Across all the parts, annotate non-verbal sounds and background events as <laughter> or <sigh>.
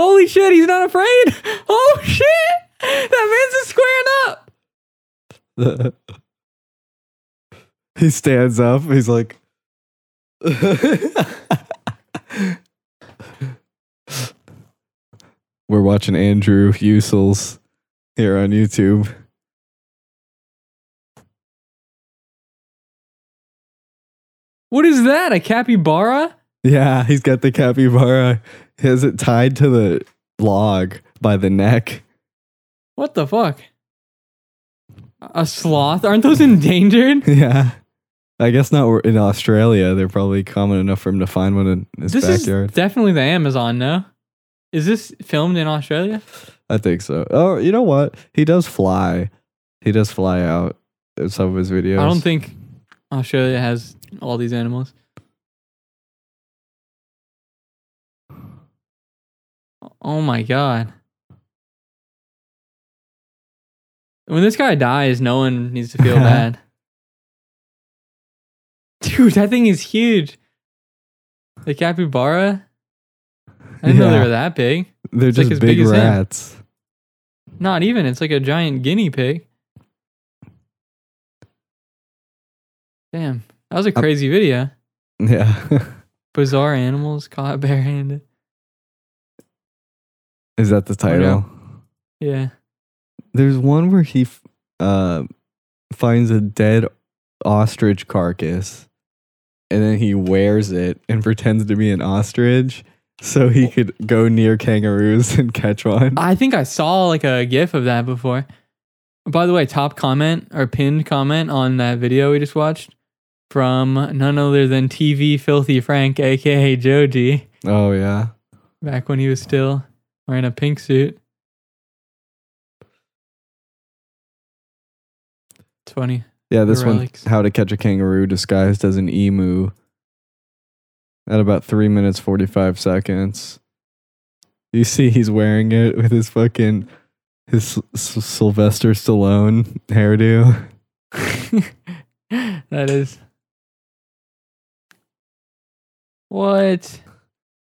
Holy shit, he's not afraid. <laughs> Oh shit. That man's just squaring up. <laughs> he stands up. He's like, <laughs> We're watching Andrew Ucles here on YouTube. What is that? A capybara? Yeah, he's got the capybara. He has it tied to the log by the neck. What the fuck? A sloth? Aren't those endangered? <laughs> Yeah. I guess not in Australia. They're probably common enough for him to find one in his This backyard. is definitely the Amazon, no? Is this filmed in Australia? I think so. Oh, you know what? He does fly. He does fly out in some of his videos. I don't think Australia has all these animals. Oh my god. When this guy dies, no one needs to feel <laughs> bad. Dude, that thing is huge. The capybara? I didn't know they Yeah. were that big. They're It's like just as big big as him. rats. Not even. It's like a giant guinea pig. Damn. That was a crazy video. <laughs> Yeah. Bizarre animals caught <laughs> barehanded. Is that the title? Yeah. There's one where he f- uh, finds a dead ostrich carcass and then he wears it and pretends to be an ostrich so he could go near kangaroos <laughs> and catch one. I think I saw like a gif of that before. By the way, top comment or pinned comment on that video we just watched from none other than TV Filthy Frank, aka Joji, Oh, yeah. back when he was still wearing a pink suit. It's funny. Yeah, this one, relics. How to Catch a Kangaroo Disguised as an Emu, at about three minutes, 45 seconds. You see, he's wearing it with his fucking, his S- Sylvester Stallone hairdo. <laughs> that is. What?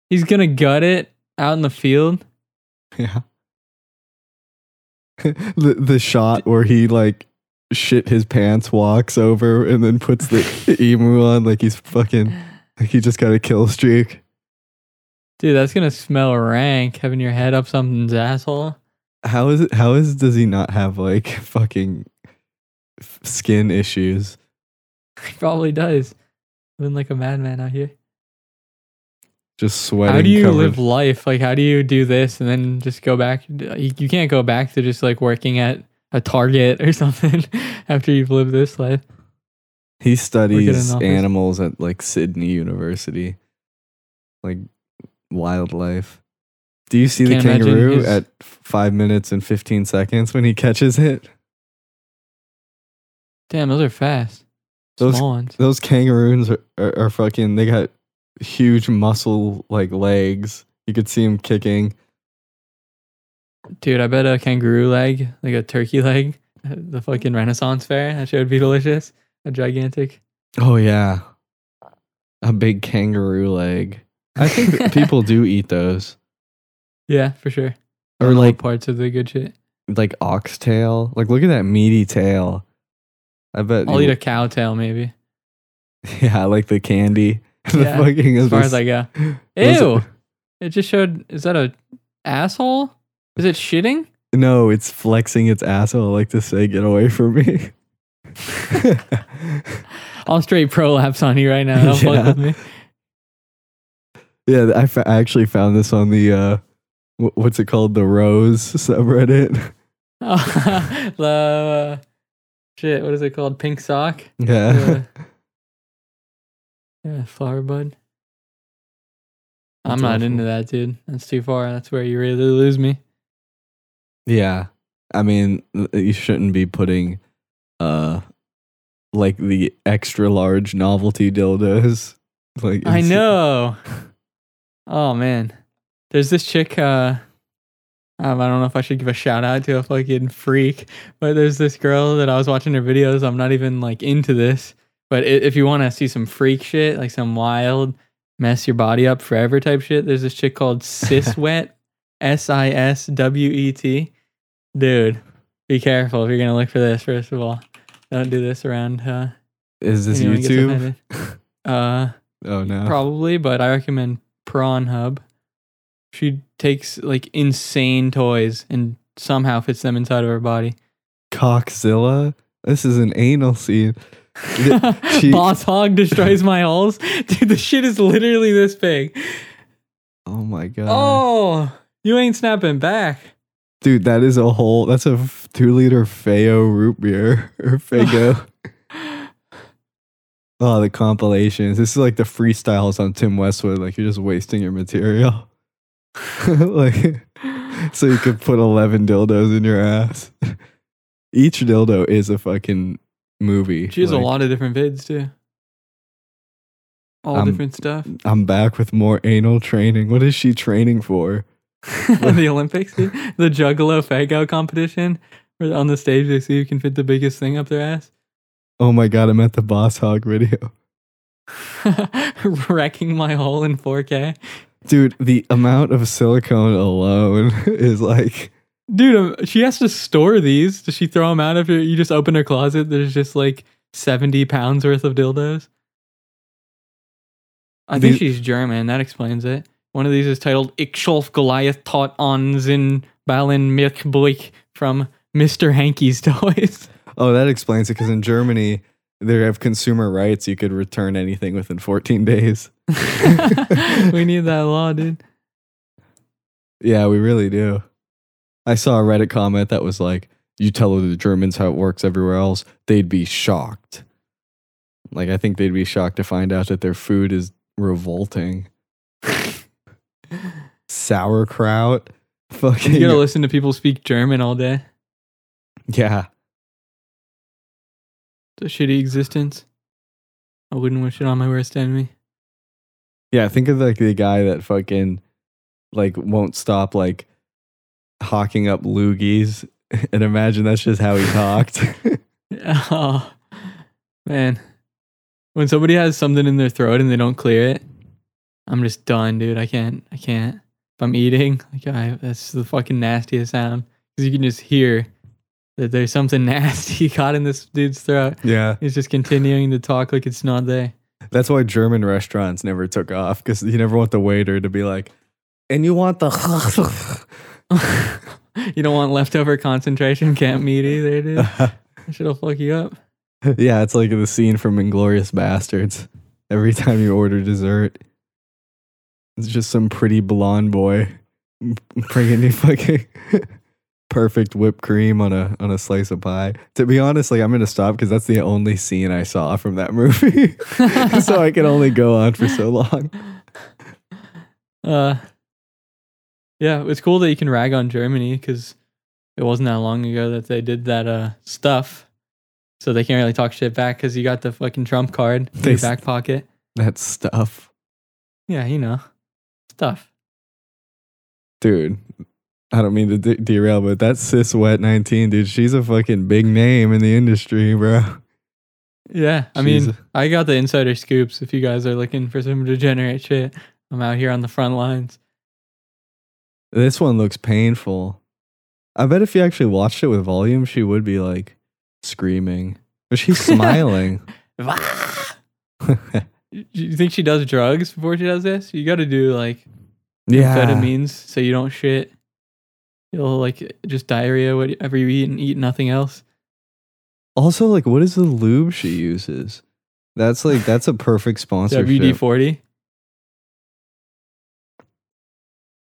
He's gonna gut it out in the field? Yeah. <laughs> the, the shot where he, like, shit his pants, walks over, and then puts the <laughs> emu on like he's fucking, like he just got a kill streak. Dude, that's gonna smell rank having your head up something's asshole. How is it? How is does he not have like fucking f- skin issues? <laughs> He probably does. Living like a madman out here. Just sweating. how do you covered- live life? Like, how do you do this and then just go back? You, you can't go back to just like working at a Target or <laughs> something after you've lived this life. He studies animals at like Sydney University, like wildlife. Do you see the kangaroo his- at five minutes and fifteen seconds when he catches it? Damn, those are fast. Those- Small ones. Those kangaroos are, are, are fucking. They got huge muscle like legs. You could see him kicking. Dude, I bet a kangaroo leg, like a turkey <laughs> leg, the fucking Renaissance fair, that shit would be delicious. A gigantic. Oh yeah, a big kangaroo leg. I think <laughs> people do eat those, Yeah, for sure. or like parts of the good shit. like oxtail. Like look at that meaty tail. I bet. I'll eat a cow tail maybe. <laughs> Yeah, I like the candy. <laughs> the Yeah, fucking As far as I go. Ew. <laughs> It just showed is that a asshole? Is it shitting? No, it's flexing its asshole like to say, "Get away from me." <laughs> I'll straight prolapse on you right now. Don't Yeah. fuck with me. yeah, I, fa- I actually found this on the uh, wh- what's it called, the Rose subreddit. Oh, the uh, shit, what is it called? Pink sock? Yeah, Yeah. Yeah, flower bud. I'm not awful. into that, dude. That's too far. That's where you really lose me. yeah. I mean, you shouldn't be putting, uh, like the extra large novelty dildos. <laughs> Like I know. <laughs> Oh man, there's this chick. Uh, um, I don't know if I should give a shout out to a fucking freak, but there's this girl that I was watching her videos. I'm not even like into this, but if you want to see some freak shit, like some wild mess your body up forever type shit, there's this chick called Sis Wet. <laughs> S I S W E T. Dude, be careful if you're gonna look for this. First of all, don't do this around. Uh, Is this YouTube? <laughs> Uh, Oh no. probably, but I recommend Prawn Hub. She takes like insane toys and somehow fits them inside of her body. Cockzilla. This is an anal scene. She- Boss hog destroys my holes. <laughs> Dude, the shit is literally this big. Oh my god. Oh, you ain't snapping back. Dude, that is a whole. That's a two liter Faygo root beer <laughs> or Faygo. <laughs> oh, the compilations. This is like the freestyles on Tim Westwood. Like you're just wasting your material. like so you could put 11 dildos in your ass. Each dildo is a fucking movie. She has Like, a lot of different vids too. All Um, different stuff. I'm back with more anal training. What is she training for? <laughs> the Olympics, dude. the Juggalo Faygo competition. Where on the stage they see who can fit the biggest thing up their ass. Oh my god, I'm at the Boss Hog video. <laughs> Wrecking my hole in 4K. Dude, the amount of silicone alone <laughs> is like Dude, um, she has to store these. Does she throw them out if you just open her closet? There's just like 70 pounds worth of dildos. I think These- she's German. That explains it. One of these is titled Ich Scholf Goliath Tot Onsin Ballen Milchbuich from Mr. Hankey's <laughs> Toys. Oh, that explains it because in Germany they have consumer rights. You could return anything within 14 days. <laughs> we need that law, dude. Yeah, we really do. I saw a Reddit comment that was like, "You tell the Germans how it works everywhere else, they'd be shocked." Like, I think they'd be shocked to find out that their food is revolting. <laughs> Sauerkraut, fucking You gotta listen to people speak German all day. yeah. It's a shitty existence. I wouldn't wish it on my worst enemy. Yeah, think of like the guy that fucking like won't stop like hawking up loogies, <laughs> and imagine that's just how he talked. <laughs> Oh, man. When somebody has something in their throat and they don't clear it, I'm just done, dude. I can't. I can't. If I'm eating, like I, that's the fucking nastiest sound because you can just hear that there's something <laughs> nasty caught in this dude's throat. yeah, He's just continuing to talk like it's not there. that's why German restaurants never took off because you never want the waiter to be like, and you want the. <laughs> you don't want leftover concentration camp meat either, dude. <laughs> Shit'll fuck you up. yeah, it's like the scene from Inglorious Bastards. Every time you order dessert, it's just some pretty blonde boy bringing you fucking <laughs> perfect whipped cream on a on a slice of pie. To be honest, like I'm gonna stop because that's the only scene I saw from that movie, so I can only go on for so long. Uh, yeah, it's cool that you can rag on Germany because it wasn't that long ago that they did that uh stuff. So they can't really talk shit back because you got the fucking Trump card in your back pocket. That stuff, Yeah, you know, stuff. dude. I don't mean to de- derail, but that Sis Wet 19, dude. She's a fucking big name in the industry, bro. Yeah, I She's mean, I got the insider scoops. If you guys are looking for some degenerate shit, I'm out here on the front lines. This one looks painful. I bet if you actually watched it with volume, she would be like screaming. But she's <laughs> smiling. <laughs> you think she does drugs before she does this? You got to do like yeah. amphetamines so you don't shit. You'll like just diarrhea whatever you eat and eat nothing else. Also, like, what is the lube she uses? That's like that's a perfect <laughs> sponsorship. WD forty.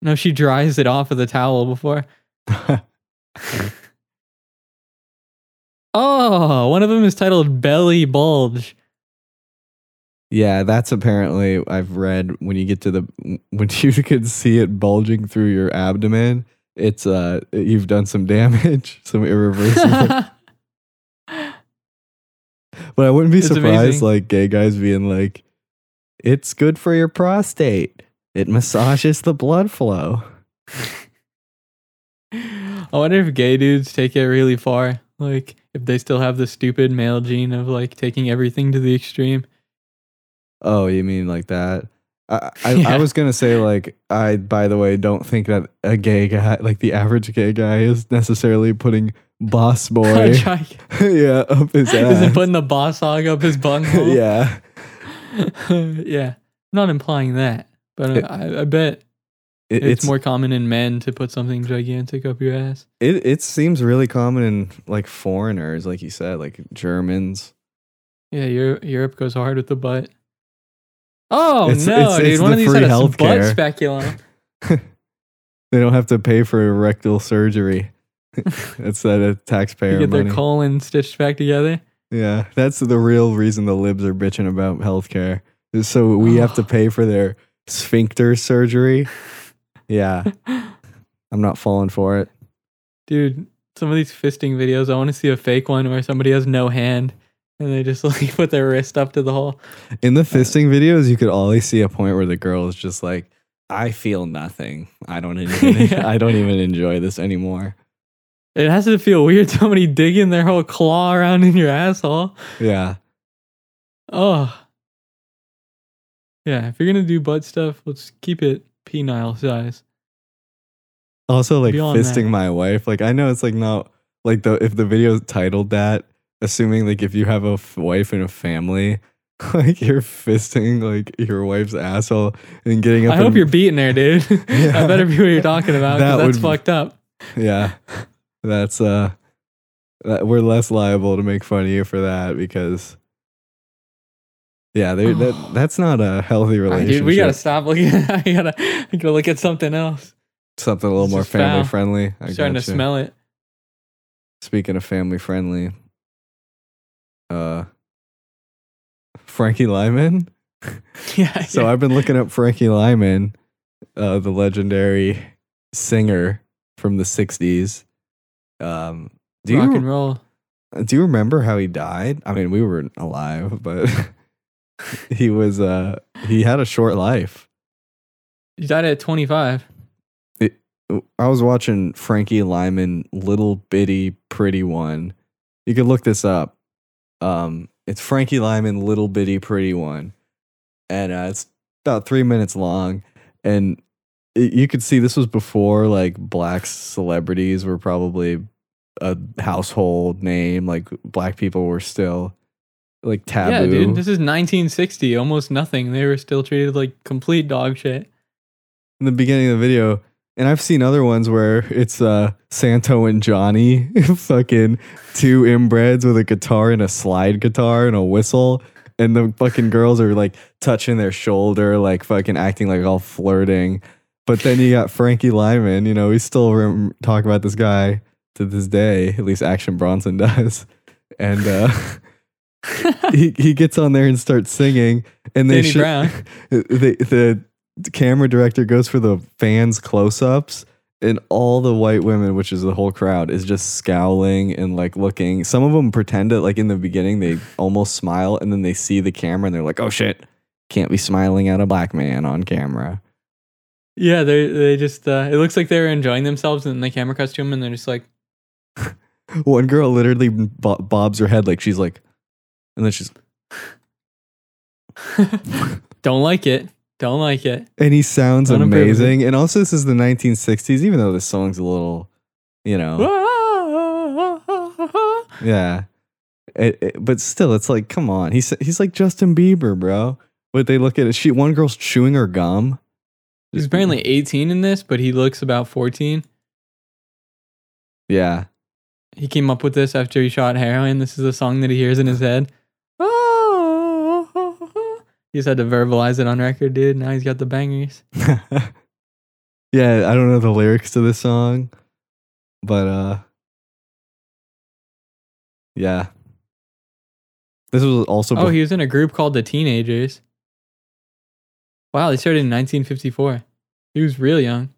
No, she dries it off with a towel before. Oh, one of them is titled Belly Bulge. yeah, that's apparently I've read when you get to the when <laughs> you can see it bulging through your abdomen. It's uh you've done some damage, <laughs> some irreversible. <laughs> But I wouldn't be It's surprised, amazing. like gay guys being like, "It's good for your prostate. It massages the blood flow." I wonder if gay dudes take it really far. Like if they still have the stupid male gene of like taking everything to the extreme. Oh, you mean like that? I, I, <laughs> Yeah. I was gonna say like I by the way don't think that a gay guy like the average gay guy is necessarily putting boss <laughs> boy <laughs> yeah up his Isn't ass. putting the boss hog up his bunghole? yeah, yeah. I'm not implying that, but It- I, I bet it, it's, more common in men to put something gigantic up your ass. It it seems really common in like foreigners, like you said, like Germans. Yeah, Europe, Europe goes hard with the butt. Oh It's- no, it's- dude! it's One the of these had a butt speculum. <laughs> <laughs> They don't have to pay for rectal surgery. <laughs> It's that a taxpayer get their colon stitched back together. yeah, that's the real reason the libs are bitching about healthcare. Is so we oh. have to pay for their sphincter surgery. Yeah, <laughs> I'm not falling for it. Dude, some of these fisting videos, I want to see a fake one where somebody has no hand and they just <laughs> like put their wrist up to the hole. In the fisting videos, you could always see a point where the girl is just like, "I feel nothing. I don't even. <laughs> Yeah. I don't even enjoy this anymore." It has to feel weird somebody digging their whole claw around in your asshole. Yeah. Oh. Yeah, if you're gonna do butt stuff, let's keep it penile size. Also, like Beyond fisting that. my wife. Like I know it's like not like the if the video titled that, assuming like if you have a f- wife and a family, <laughs> like you're fisting like your wife's asshole and getting up. I hope and- you're beating there, dude. <laughs> Yeah. <laughs> I better be what you're talking about. That that's would- fucked up. Yeah, that's uh, that, we're less liable to make fun of you for that because. Yeah, they that that's not a healthy relationship. dude, we gotta stop looking. <laughs> I gotta, I gotta look at something else. Something a little It's more family foul. friendly. I I'm starting to smell it. Speaking of family friendly, uh, Frankie Lymon. <laughs> Yeah. <laughs> So yeah. I've been looking up Frankie Lymon, uh, the legendary singer from the '60s. Um, do rock and roll. do you remember how he died? I mean, we weren't alive, but <laughs> he was uh he had a short life. He died at 25. I was watching Frankie Lymon, little bitty pretty one. You could look this up. Um, it's Frankie Lymon, little bitty pretty one, and uh, it's about three minutes long. And it, you could see this was before like black celebrities were probably a household name. Like black people were still like taboo. Yeah, dude. This is 1960. Almost nothing. They were still treated like complete dog shit. in the beginning of the video. And I've seen other ones where it's uh Santo and Johnny, <laughs> fucking two inbreds with a guitar and a slide guitar and a whistle. And the fucking girls are like touching their shoulder, like fucking acting like all flirting. But then you got Frankie Lymon, you know, we still rem- talk about this guy to this day, at least Action Bronson <laughs> does. And uh <laughs> <laughs> he, he gets on there and starts singing. And they Danny Brown. <laughs> the the camera director goes for the fans close ups and all the white women which is the whole crowd is just scowling and like looking some of them pretend it like in the beginning they almost smile and then they see the camera and they're like oh shit can't be smiling at a black man on camera Yeah, they they just. Uh, it looks like they were enjoying themselves, and then the camera cuts to them, and they're just like, <laughs> one girl literally bo- bobs her head like she's like and then she's <laughs> "Don't like it. Don't like it." and he sounds Done on purpose. amazing and also this is the 1960s even though this song's a little you know <laughs> Yeah. It- it- but still, it's like, come on. He's he's like Justin Bieber, bro. But they look at it. She one girl's chewing her gum. He's apparently 18 in this, but he looks about 14. Yeah. He came up with this after he shot heroin. This is a song that he hears in his head. He just had to verbalize it on record, dude. Now he's got the bangers. <laughs> yeah, I don't know the lyrics to this song, but uh yeah. This was also Oh, bef- he was in a group called the Teenagers. Wow, they started in 1954. He was real young.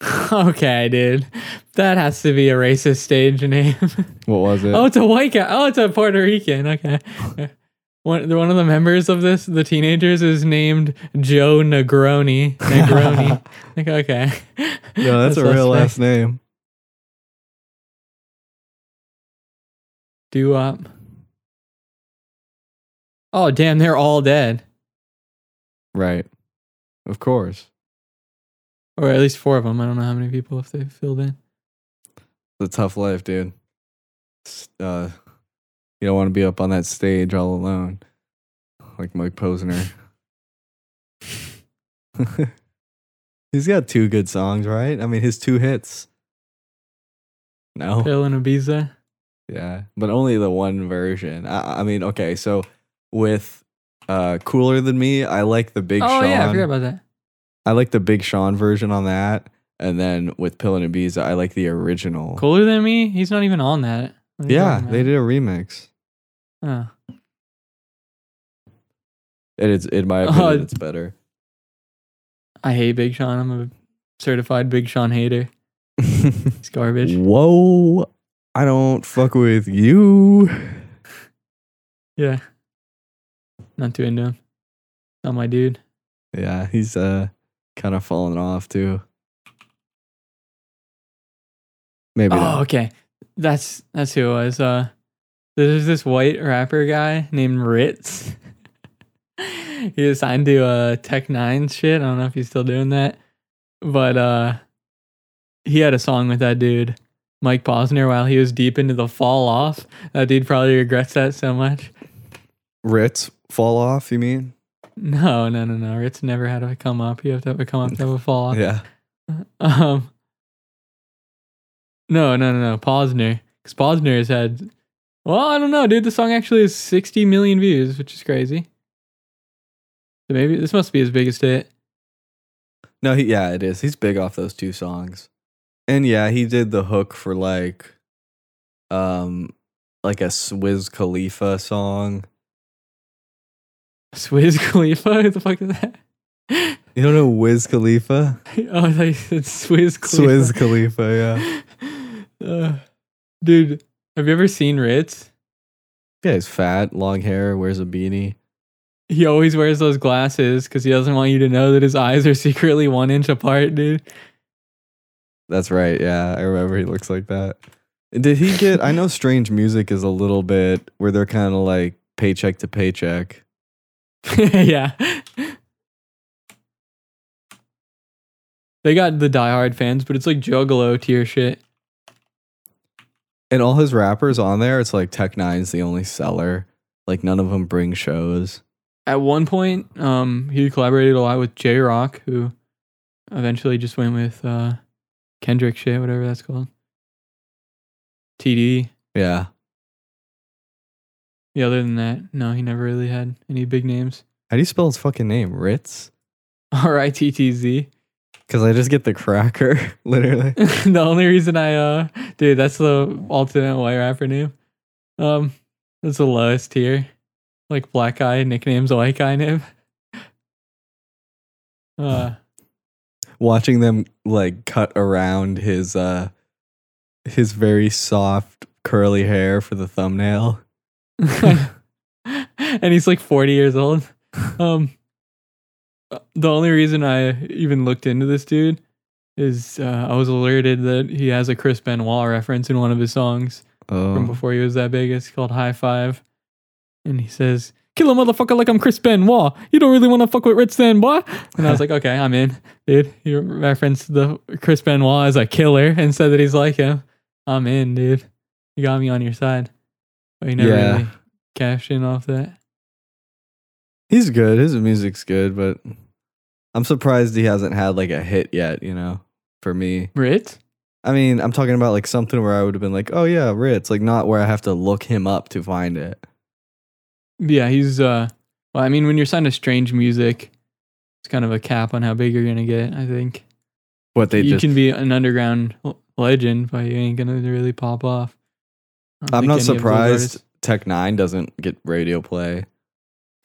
<laughs> okay, dude. That has to be a racist stage name. what was it? oh, it's a white guy. Oh, it's a Puerto Rican. Okay. <laughs> One, one of the members of this, the teenagers, is named Joe Negroni. Negroni. <laughs> like, okay. no, that's a real last name. Do up. Oh damn, they're all dead. Right. Of course. or at least four of them. I don't know how many people if they filled in. It's a tough life, dude. Uh, you don't want to be up on that stage all alone, like Mike Posner. <laughs> He's got two good songs, right? I mean, his two hits. No, Bill and Ibiza. yeah, but only the one version. I, I mean, okay, so with uh, "Cooler Than Me," I like the Big oh Sean. yeah, I forgot about that. I like the Big Sean version on that, and then with "Pill and Ibiza," I like the original. Cooler than me. He's not even on that. What Yeah, they did a remix. Oh. And It is, in my <laughs> opinion, it's better. I hate Big Sean. I'm a certified Big Sean hater. It's garbage. <laughs> Whoa, I don't fuck with you. <laughs> Yeah. Not too into him. Not my dude. Yeah, he's uh kind of falling off too. Maybe Oh, not. okay. That's that's who it was. Uh there's this white rapper guy named Rittz. <laughs> he was signed to uh Tech N9ne shit. I don't know if he's still doing that. But uh he had a song with that dude, Mike Posner, while he was deep into the fall off. That dude probably regrets that so much. Rittz fall off. You mean? No, no, no, no. Rittz never had a come up. You have to have a come up to have a fall off. <laughs> Yeah. <laughs> Um, no, no, no, no. Posner, because Posner has had. Well, I don't know, dude. The song actually has 60 million views, which is crazy. So maybe this must be his biggest hit. No, he yeah, it is. He's big off those two songs. And yeah, he did the hook for like um like a Swizz Khalifa song. Swizz Khalifa? <laughs> Who the fuck is that? You don't know Wiz Khalifa? <laughs> oh, I thought you said Swizz Khalifa. Swizz Khalifa, yeah. <laughs> Uh, dude, have you ever seen Rittz? Yeah, he's fat, long hair, wears a beanie. He always wears those glasses because he doesn't want you to know that his eyes are <laughs> secretly one inch apart, dude. That's right. Yeah, I remember he looks like that. Did he get? I know Strange Music is a little bit where they're kind of like paycheck to paycheck. <laughs> yeah. They got the diehard fans, but it's like Juggalo tier shit. And all his rappers on there, it's like Tech N9ne's the only seller. Like none of them bring shows. At one point, um, he collaborated a lot with Jay Rock, who eventually just went with uh, Kendrick shit, whatever that's called. TD. Yeah. Yeah, other than that, no, he never really had any big names. How do you spell his fucking name? Rittz? <laughs> R I T T Z. Because I just get the cracker, <laughs> literally. <laughs> the only reason I uh dude, that's the alternate white rapper name. Um that's the lowest tier. Like black guy nicknames a white guy name. <laughs> Uh Watching them like cut around his uh his very soft curly hair for the thumbnail. and he's like 40 years old. Um the only reason I even looked into this dude is uh, I was alerted that he has a Chris Benoit reference in one of his songs. from Oh. before he was that big. It's called High Five. And he says, Kill a motherfucker like I'm Chris Benoit. You don't really want to fuck with Rittz then, boy. And I was like, okay, I'm in. Dude, you referenced the Chris Benoit as a killer and said that he's like him. I'm in, dude. You got me on your side. But you never Yeah. really cashed in off that. He's good. His music's good, but I'm surprised he hasn't had like a hit yet, you know, for me. Rittz? I mean, I'm talking about like something where I would have been like, oh yeah, Rittz, like not where I have to look him up to find it. Yeah, he's uh well, I mean when you're signed to strange music, it's kind of a cap on how big you're gonna get, I think. What they you just can be an underground legend, but you ain't gonna really pop off. I'm not surprised Tech N9ne doesn't get radio play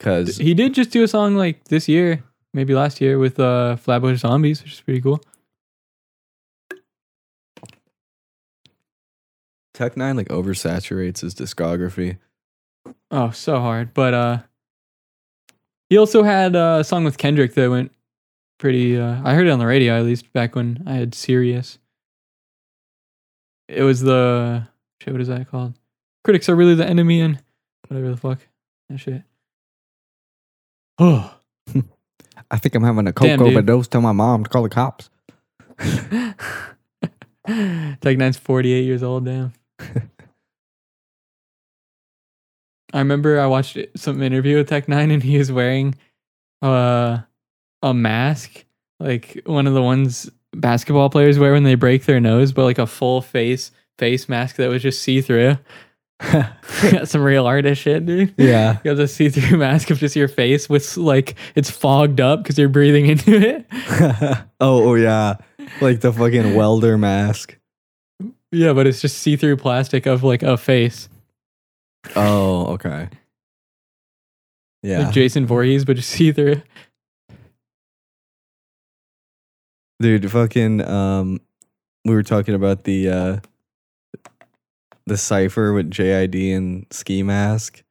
because He did just do a song like this year, maybe last year, with uh, Flatbush Zombies, which is pretty cool. Tech N9ne like oversaturates his discography. Oh, so hard. But uh, he also had a song with Kendrick that went pretty. Uh, I heard it on the radio at least back when I had Sirius. It was the shit. What is that called? Critics are really the enemy, and whatever the fuck that shit. <sighs> I think I'm having a coke Damn, dude. overdose. Tell my mom to call the cops. <laughs> Tech N9ne's 48 years old, damn. <laughs> I remember I watched some interview with Tech N9ne and he was wearing uh, a mask, like one of the ones basketball players wear when they break their nose, but like a full face face mask that was just see through. <laughs> Got some real artist shit, dude. yeah. <laughs> You have the see through <laughs> mask of just your face with like it's fogged up because you're breathing into it. oh, oh yeah. Like the fucking welder mask. Yeah, but it's just see through plastic of like a face. Oh, okay. Yeah. Like Jason Voorhees, but just see through. Dude, fucking um we were talking about the uh the cipher with JID and Ski Mask.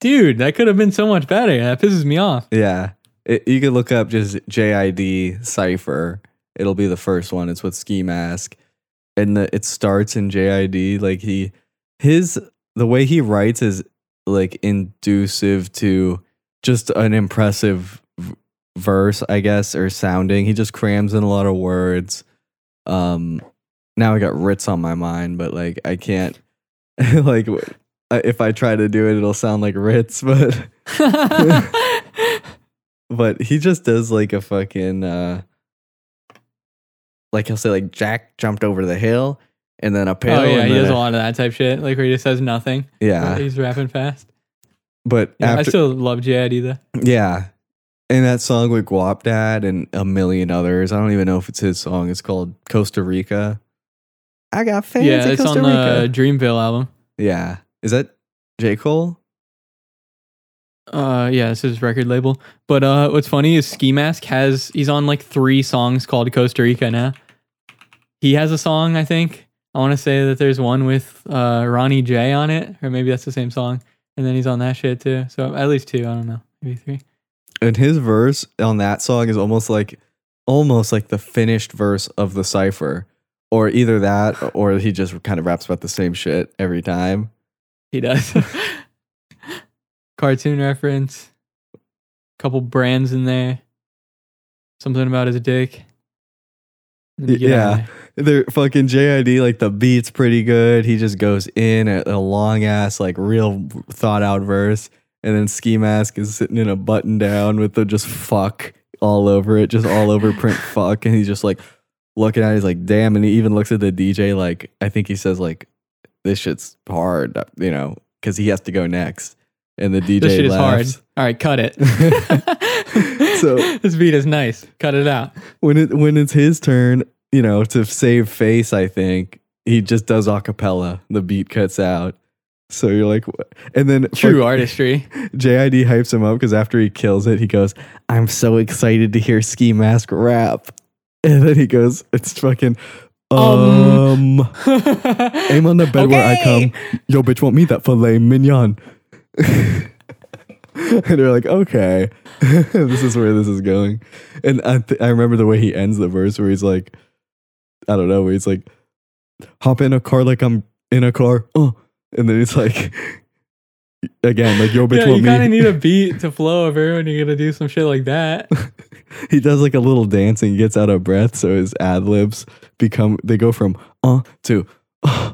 Dude, that could have been so much better. That pisses me off. Yeah. It, you could look up just JID cipher. It'll be the first one. It's with Ski Mask. And the, it starts in JID like he his the way he writes is like inducive to just an impressive v- verse, I guess, or sounding. He just crams in a lot of words. Um now I got Rittz on my mind, but like I can't <laughs> like if I try to do it it'll sound like Rittz, <laughs> but <laughs> but he just does like a fucking uh like he'll say like Jack jumped over the hill and then uphill. oh yeah, he does a a- lot of that type shit. Like where he just says nothing. Yeah. he's rapping fast. But Yeah, I still love JID either. Yeah. And that song with Guapdad and a million others. I don't even know if it's his song. It's called Costa Rica. I got fans yeah, it's on the. Dreamville album. Yeah. Is that J. Cole? Uh, yeah, it's his record label. But uh, what's funny is Ski Mask has he's on like three songs called Costa Rica now. He has a song, I think. I want to say that there's one with uh Ronny J on it, or maybe that's the same song. And then he's on that shit too. So at least two. I don't know, maybe three. And his verse on that song is almost like almost like the finished verse of the cipher. Or either that or he just kind of raps about the same shit every time. He does. <laughs> Cartoon reference. Couple brands in there. Something about his dick. Then you get out of Yeah. They're fucking JID, like the beat's pretty good. He just goes in at a long ass, like real thought out verse. And then Ski Mask is sitting in a button down with the just fuck all over it, just all over print <laughs> fuck. And he's just like looking at it, he's like, damn. And he even looks at the DJ like, I think he says, like, this shit's hard, you know, because he has to go next. And the DJ This shit is hard. laughs. All right, cut it. <laughs> <laughs> So- this beat is nice. Cut it out. when it when it's his turn, you know, to save face, I think he just does a cappella. The beat cuts out. So you're like, what? and then True artistry. <laughs> JID hypes him up because after he kills it, he goes, "I'm so excited to hear Ski Mask rap," and then he goes, "It's fucking." Um, Um. <laughs> aim on the bed where I come. Yo, bitch, won't meet that filet mignon. <laughs> and they're like, okay, <laughs> this is where this is going. And I, th- I remember the way he ends the verse where he's like, I don't know, where he's like, hop in a car like I'm in a car. Oh. And then it's like, again, like, yo, bitch, Yeah, won't you kind of need a beat to flow over when you're gonna do some shit like that. <laughs> he does like a little dance and he gets out of breath. So his ad libs become, they go from uh to uh.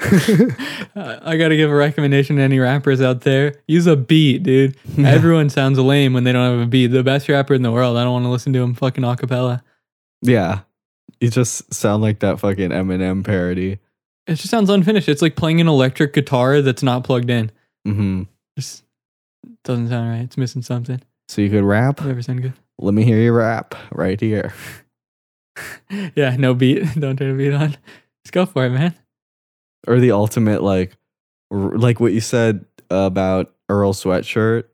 <laughs> I gotta give a recommendation to any rappers out there. Use a beat, dude. <laughs> Everyone sounds lame when they don't have a beat. The best rapper in the world. I don't want to listen to him fucking acapella. Yeah. You just sound like that fucking Eminem parody. It just sounds unfinished. It's like playing an electric guitar that's not plugged in. Mm-hmm. Just doesn't sound right. It's missing something. So you could rap? Never sound good. Let me hear you rap right here. <laughs> Yeah, no beat. <laughs> Don't turn a beat on. Let's go for it, man. Or the ultimate, like, r- like what you said about Earl Sweatshirt.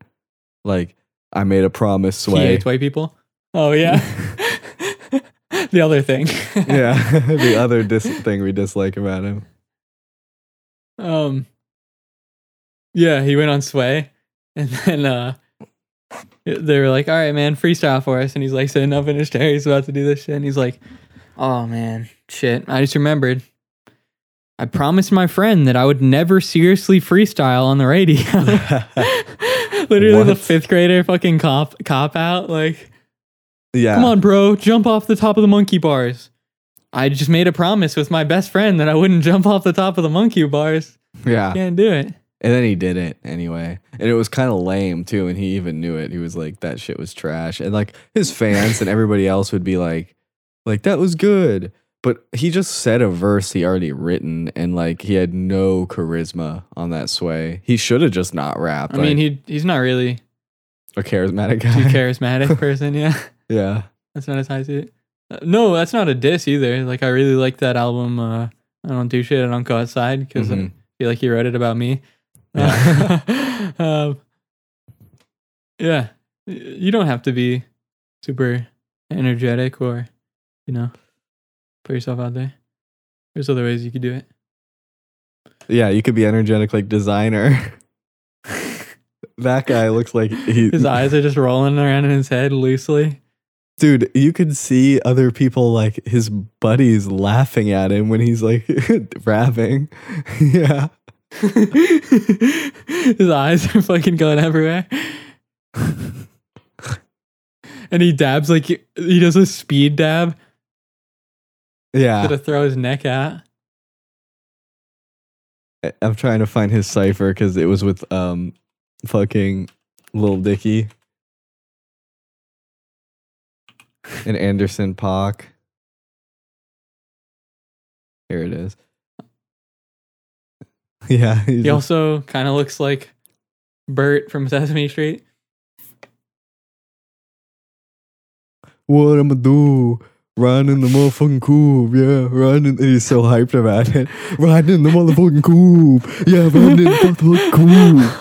Like, I made a promise, sway. hates white people. Oh yeah. <laughs> the other thing. yeah. the other dis- thing we dislike about him. Um. Yeah, he went on Sway, and then uh, they were like, "All right, man, freestyle for us." And he's like sitting up in his chair, he's about to do this shit, and he's like, "Oh man, shit! I just remembered. I promised my friend that I would never seriously freestyle on the radio." <laughs> <laughs> Literally the fifth grader fucking cop cop out. Like, Yeah. come on, bro, jump off the top of the monkey bars. I just made a promise with my best friend that I wouldn't jump off the top of the monkey bars. Yeah. Can't do it. And then he did it anyway. And it was kind of lame too. And he even knew it. He was like, that shit was trash. And like his fans and everybody else would be like, like, that was good. But he just said a verse he already written and like he had no charisma on that sway. He should have just not rapped. I mean, he he's not really a charismatic guy. too charismatic <laughs> person. Yeah, yeah. that's not as high to it. Uh, no, that's not a diss either. Like, I really like that album. Uh, I don't do shit. I don't go outside because Mhm. I feel like he wrote it about me. Yeah. <laughs> um, yeah, you don't have to be super energetic or, you know, put yourself out there. There's other ways you could do it. Yeah. You could be energetic like Desiigner. <laughs> that guy looks like he, His eyes are just rolling around in his head loosely. dude you could see other people like his buddies laughing at him when he's like <laughs> rapping yeah <laughs> His eyes are fucking going everywhere. and he dabs like he does a speed dab yeah to throw his neck out. I'm trying to find his cipher because it was with um fucking Lil Dicky and Anderson Paak. Here it is. <laughs> Yeah, He also kind of looks like Bert from Sesame Street. what I'm gonna do? Riding the motherfucking coupe, yeah, riding. He's so hyped about it. Riding the motherfucking coupe, yeah, riding the motherfucking coupe.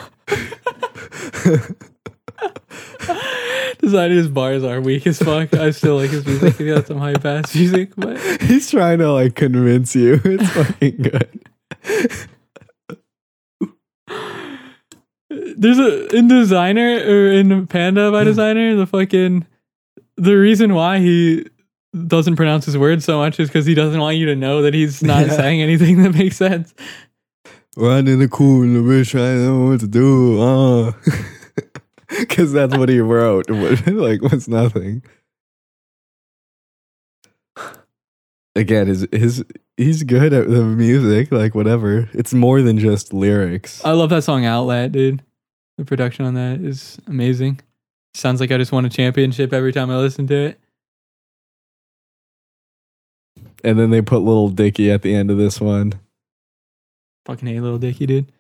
<laughs> Decided his bars are weak as fuck. I still like his music. He got some hype ass music, but <laughs> He's trying to like convince you. It's fucking good. There's a in Desiigner or in Panda by Desiigner the fucking the reason why he doesn't pronounce his words so much is because he doesn't want you to know that he's not Yeah. saying anything that makes sense. Riding in the cool and the bitch, I don't know what to do. Uh. <laughs> Cause that's what he wrote. <laughs> Like was nothing. Again, his his he's good at the music, like whatever. It's more than just lyrics. I love that song Outlet, dude. The production on that is amazing. Sounds like I just won a championship every time I listen to it. And then they put Lil Dicky at the end of this one. Fucking hate Lil Dicky, dude.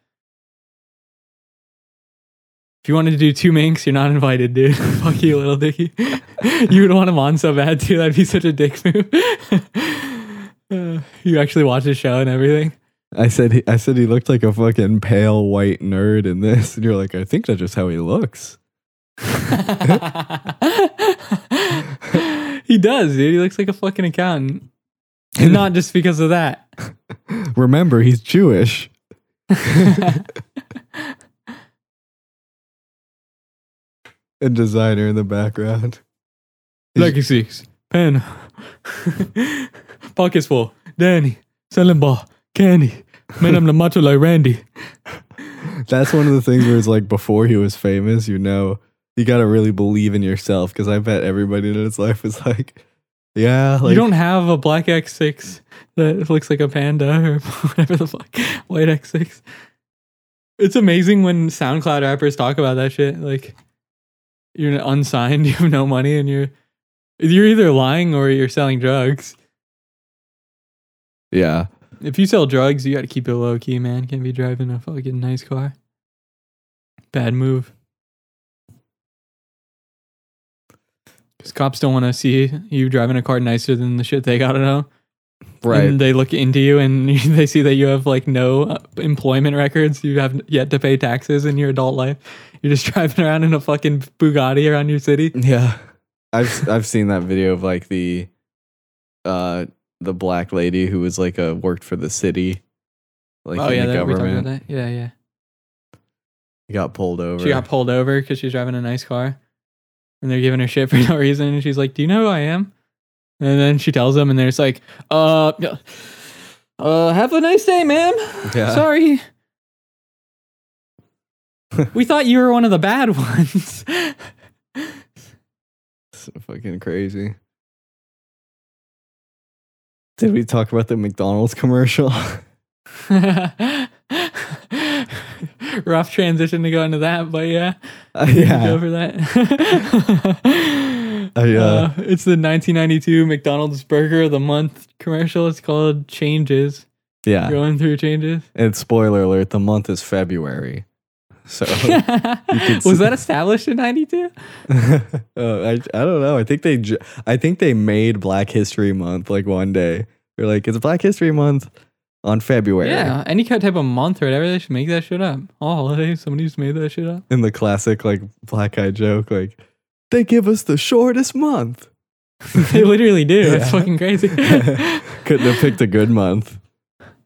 If you wanted to do two minks, you're not invited, dude. <laughs> Fuck you, Lil Dicky. <laughs> you would want him on so bad too. That'd be such a dick move. <laughs> Uh, you actually watch the show and everything. I said he, I said he looked like a fucking pale white nerd in this, and you're like, I think that's just how he looks. <laughs> he does, dude. He looks like a fucking accountant. And not just because of that. <laughs> Remember, he's Jewish. <laughs> A Desiigner in the background. Lucky Six, Pen, Pockets full, Danny, selling ball, candy. Man, I'm the macho like Randy. <laughs> That's one of the things where it's like before he was famous, you know, you got to really believe in yourself because I bet everybody in his life was like, yeah, like you don't have a black X6 that looks like a panda or <laughs> whatever the fuck, white X6. It's amazing when SoundCloud rappers talk about that shit. Like, you're unsigned, <laughs> you have no money, and you're you're either lying or you're selling drugs. yeah. If you sell drugs, you got to keep it low key, man. Can't be driving a fucking nice car. Bad move. Because cops don't want to see you driving a car nicer than the shit they gotta know. Right. And they look into you and <laughs> they see that you have like no uh, employment records. You have yet to pay taxes in your adult life. You're just <laughs> driving around in a fucking Bugatti around your city. Yeah. I've I've seen that video of like the uh the black lady who was like a worked for the city. Like oh in yeah, the that, we talked about government. Yeah, yeah. Got pulled over. She got pulled over because she's driving a nice car, and they're giving her shit for <laughs> no reason. And she's like, "Do you know who I am?" And then she tells them, and they're just like, "Uh, uh, have a nice day, ma'am. Yeah. Sorry." <laughs> we thought you were one of the bad <laughs> ones. So fucking crazy. Did we talk about the McDonald's commercial? <laughs> <laughs> Rough transition to go into that, but yeah, Uh, go yeah. for that. <laughs> Uh, Uh, it's the 1992 McDonald's Burger of the Month commercial. It's called Changes. Yeah. Going through changes. And spoiler alert, the month is February. So <laughs> Was that established in 92? <laughs> uh, I, I don't know. I think they I think they made Black History Month like one day. They're like, it's Black History Month on February. Yeah, any kind of type of month or whatever, they should make that shit up. All holidays, somebody just made that shit up. In the classic like black guy joke, like they give us the shortest month. <laughs> they literally do. It's Yeah. fucking crazy. Couldn't have picked a good month.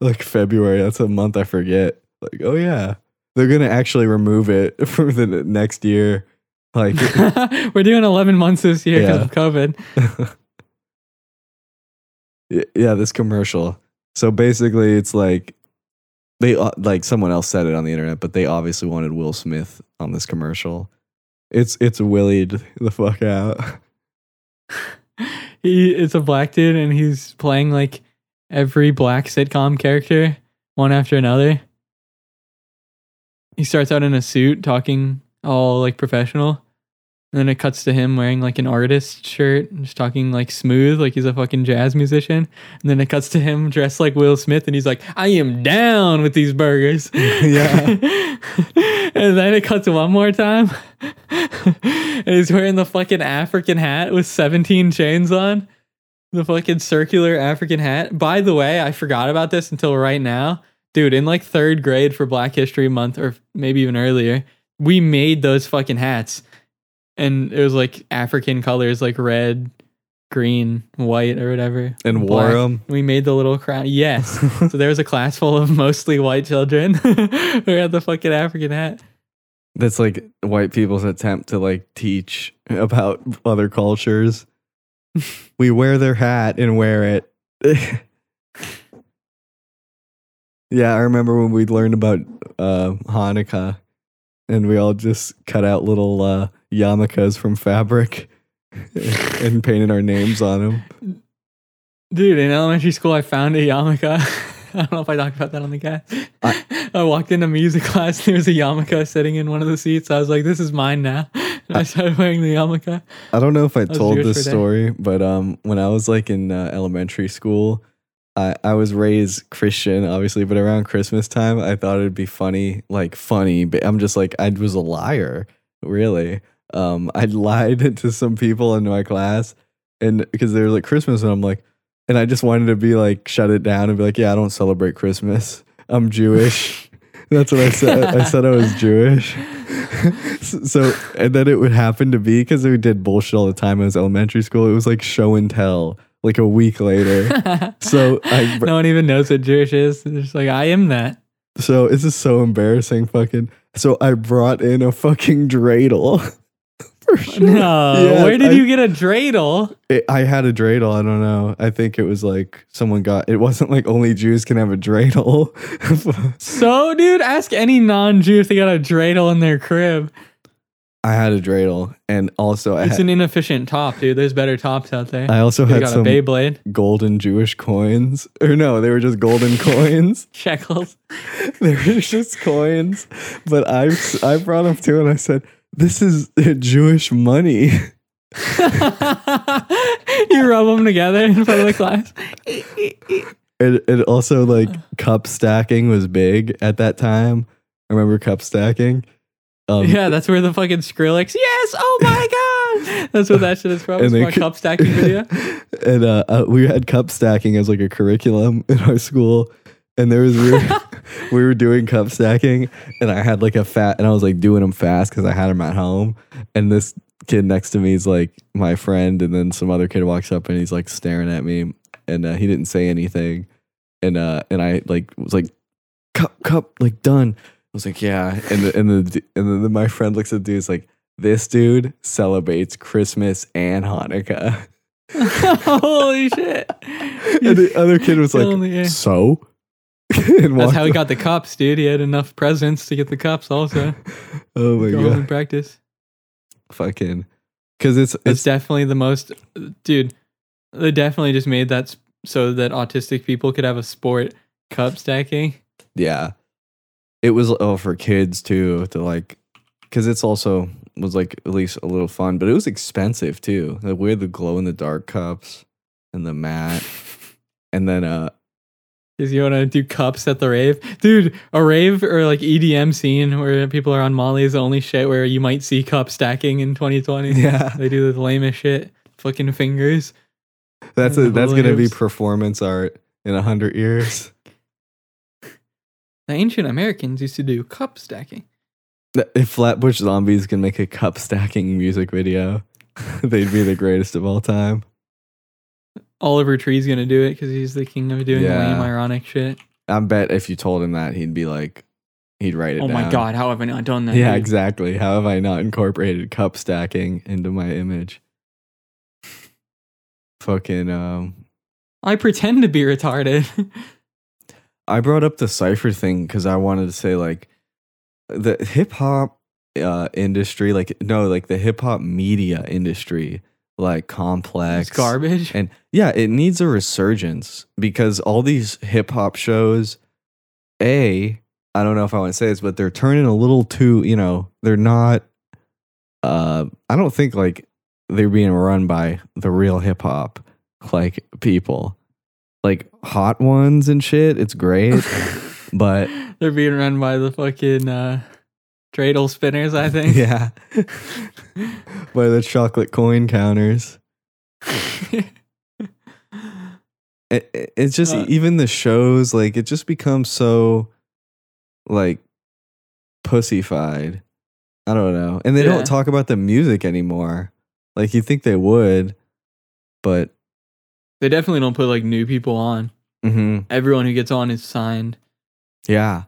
Like February, that's a month I forget. Like, oh yeah. They're gonna actually remove it <laughs> for the next year. Like <laughs> We're doing 11 months this year because Yeah. of COVID. <laughs> Yeah, this commercial. So basically, it's like they uh, like someone else said it on the internet, but they obviously wanted Will Smith on this commercial. It's it's willied the fuck out. He it's a black dude and he's playing like every black sitcom character one after another. He starts out in a suit talking all like professional. And then it cuts to him wearing like an artist shirt and just talking like smooth, like he's a fucking jazz musician. And then it cuts to him dressed like Will Smith and he's like, I am down with these burgers. <laughs> Yeah. <laughs> and then it cuts one more time. <laughs> and he's wearing the fucking African hat with 17 chains on. The fucking circular African hat. By the way, I forgot about this until right now. Dude, in like third grade for Black History Month, or maybe even earlier, we made those fucking hats. And it was like African colors, like red, green, white, or whatever. And wore them. We made the little crown. Yes. so there was a class full of mostly white children <laughs> who had the fucking African hat. That's like white people's attempt to like teach about other cultures. <laughs> we wear their hat and wear it. <laughs> yeah, I remember when we learned about uh, Hanukkah and we all just cut out little uh, yarmulkes from fabric <laughs> and painted our names on them. Dude, in elementary school, I found a yarmulke. <laughs> I don't know if I talked about that on the cast. I, <laughs> I- walked into music class and there was a yarmulke sitting in one of the seats. I was like, this is mine now. And I started wearing the yarmulke. I don't know if I was told this for a day. story, but um, when I was like in uh, elementary school, I, I was raised Christian, obviously, but around Christmas time, I thought it'd be funny, like funny, but I'm just like, I was a liar, really. Um, I <laughs> lied to some people in my class, and because they were like Christmas, and I'm like, and I just wanted to be like, shut it down and be like, yeah, I don't celebrate Christmas. I'm Jewish. <laughs> That's what I said. I said I was Jewish. <laughs> so, and then it would happen to be because we did bullshit all the time as elementary school. It was like show and tell, like a week later. <laughs> So I, no one even knows what Jewish is. They're just like, I am that. so this is so embarrassing. Fucking. So I brought in a fucking dreidel. <laughs> For sure. No, where did I- you get a dreidel? It, I had a dreidel. I don't know. I think it was like someone got. It wasn't like only Jews can have a dreidel. <laughs> So, dude, ask any non-Jew if they got a dreidel in their crib. I had a dreidel, and also I It's had, an inefficient top, dude. There's better tops out there. I also had got some a Beyblade, golden Jewish coins. <laughs> Or no, they were just golden <laughs> coins. shekels. <laughs> they were just coins. But I I brought them to, and I said, "This is Jewish money." you rub them together in front of the class. And, and also like cup stacking was big at that time. I remember cup stacking. Um, Yeah, that's where the fucking Skrillex. Yes, oh my <laughs> god, that's what that shit is from. And It's from a cup stacking video. <laughs> and uh, uh, we had cup stacking as like a curriculum <laughs> in our school. And there was we were, we were doing cup stacking, and I had like a fat, and I was like doing them fast because I had them at home. And this kid next to me is like my friend, and then some other kid walks up and he's like staring at me, and uh, he didn't say anything, and uh, and I like was like cup cup like done. I was like yeah, and the, and the and then my friend looks at the dude, is like this dude celebrates Christmas and Hanukkah. <laughs> Holy shit! and the other kid was <laughs> Still in the air. like, "So?" <laughs> That's how he got the cups, dude. He had enough presents to get the cups. Also, Oh my go home god, and practice. fucking, because it's It's it's definitely the most, dude. They definitely just made that so that autistic people could have a sport cup stacking. yeah, it was oh for kids too to like, because it's also was like at least a little fun, but it was expensive too. Like we had the glow in the dark cups and the mat, <laughs> and then uh Because you want to do cups at the rave, dude. A rave or like EDM scene where people are on Molly is the only shit where you might see cup stacking in 2020. yeah, They do the lamest shit, fucking fingers. that's a, that's gonna be performance art in a hundred years. The ancient Americans used to do cup stacking. If Flatbush Zombies can make a cup stacking music video, <laughs> they'd be the greatest of all time. Oliver Tree's gonna do it because he's the king of doing Yeah. lame, ironic shit. I bet if you told him that, he'd be like, he'd write it Oh my god, how have I not done that? Yeah, dude? exactly. How have I not incorporated cup stacking into my image? <laughs> Fucking um I pretend to be retarded. <laughs> I brought up the cipher thing because I wanted to say like the hip hop uh industry, like no, like the hip hop media industry, like complex it's garbage. And yeah, it needs a resurgence because all these hip hop shows, A, I don't know if I want to say this, but they're turning a little too, you know, they're not uh I don't think like they're being run by the real hip hop like people. Like hot ones and shit. It's great. <laughs> but They're being run by the fucking uh, dreidel spinners, I think. yeah. <laughs> by the chocolate coin counters. <laughs> it, it- it's just Uh, even the shows like it just becomes so like pussyfied i don't know and they Yeah. don't talk about the music anymore like you think they would but they definitely don't put like new people on. mhm, Everyone who gets on is signed, yeah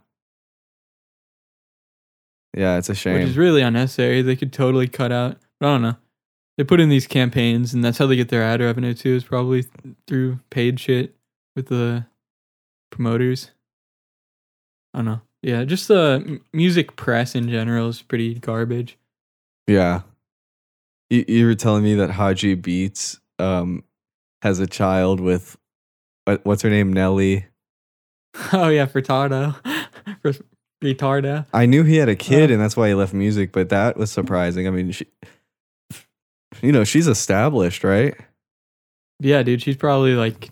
yeah it's a shame. which is really unnecessary. They could totally cut out. But I don't know. They put in these campaigns, and that's how they get their ad revenue too. Is probably through paid shit with the promoters. I don't know. Yeah, just the m- music press in general is pretty garbage. yeah you, you were telling me that haji beats um has a child with what, what's her name nelly Oh yeah, Furtado, <laughs> for. I knew he had a kid, Uh. and that's why he left music. But that was surprising. I mean, she, you know, she's established, right? Yeah, dude, she's probably like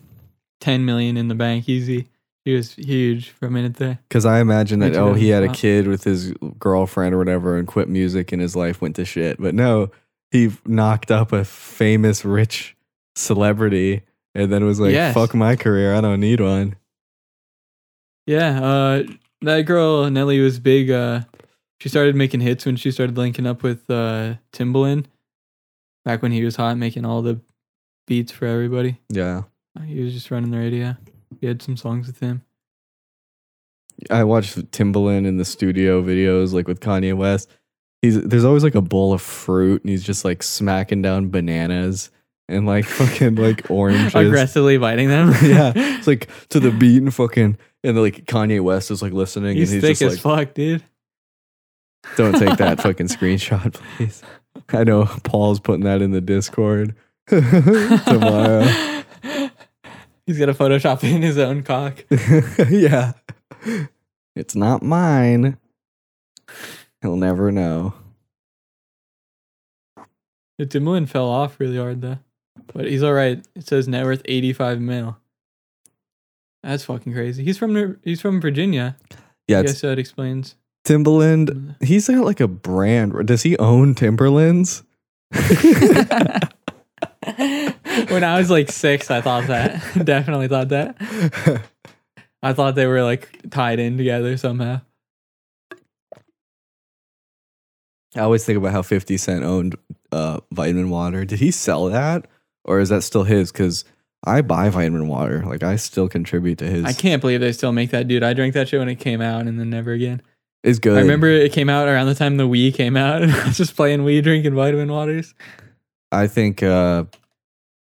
ten million in the bank easy. He was huge for a minute there. Because I imagine that oh, he had a kid with his girlfriend or whatever, and quit music, and his life went to shit. But no, he knocked up a famous rich celebrity, and then was like, Yes. "Fuck my career, I don't need one." Yeah, uh, that girl Nelly was big. Uh, she started making hits when she started linking up with uh, Timbaland. Back when he was hot, making all the beats for everybody. Yeah, He was just running the radio. He had some songs with him. I watched Timbaland in the studio videos, like with Kanye West. He's there's always like a bowl of fruit, and he's just like smacking down bananas and like fucking like oranges. Aggressively biting them. <laughs> yeah, <laughs> it's like to the beat and fucking and like Kanye West is like listening he's and thick he's just as like, fuck, dude. "Don't take that <laughs> fucking screenshot, please." I know Paul's putting that in the Discord tomorrow. He's gonna Photoshop in his own cock. yeah, it's not mine. He'll never know. The Timbaland fell off really hard though, but he's all right. It says net worth eighty five mil. That's fucking crazy. He's from he's from Virginia. Yeah, I guess that explains. Timberland. He's got like a brand. Does he own Timberlands? <laughs> when I was like six, I thought that. <laughs> Definitely thought that. <laughs> I thought they were like tied in together somehow. I always think about how 50 Cent owned uh, vitamin water. Did he sell that? Or is that still his? Because I buy vitamin water. Like, I still contribute to his. I can't believe they still make that, dude. I drank that shit when it came out, and then never again. It's good. I remember it came out around the time the Wii came out, and <laughs> I was just playing Wii, drinking vitamin waters. I think, uh,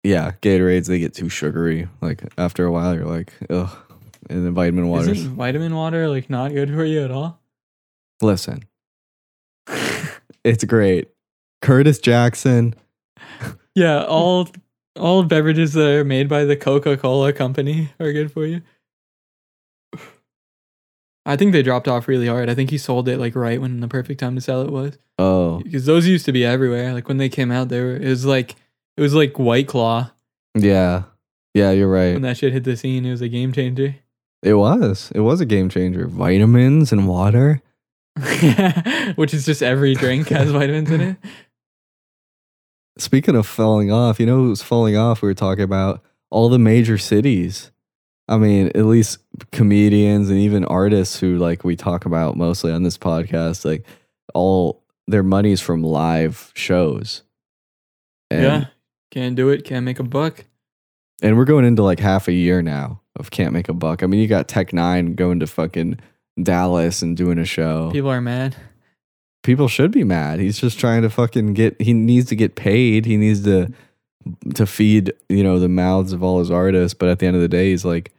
yeah, Gatorades, they get too sugary. Like, after a while, you're like, ugh. and then vitamin water. Isn't vitamin water like not good for you at all? Listen, <laughs> it's great. Curtis Jackson. yeah, all all beverages that are made by the Coca-Cola company are good for you. I think they dropped off really hard. I think he sold it like right when the perfect time to sell it was. Oh, Because those used to be everywhere. Like when they came out, they were it was like it was like White Claw yeah. Yeah, you're right. when that shit hit the scene. It was a game changer. It was. It was a game changer. Vitamins and water. <laughs> Which is just every drink has vitamins in it. <laughs> Speaking of falling off, you know who's falling off? We were talking about all the major cities. I mean, at least comedians and even artists who like we talk about mostly on this podcast, like all their money's from live shows. And, yeah. Can't do it, can't make a buck. And we're going into like half a year now of can't make a buck. I mean, you got Tech N9ne going to fucking Dallas and doing a show. People are mad. People should be mad. He's just trying to fucking get. He needs to get paid. He needs to to feed you know the mouths of all his artists. But at the end of the day, he's like,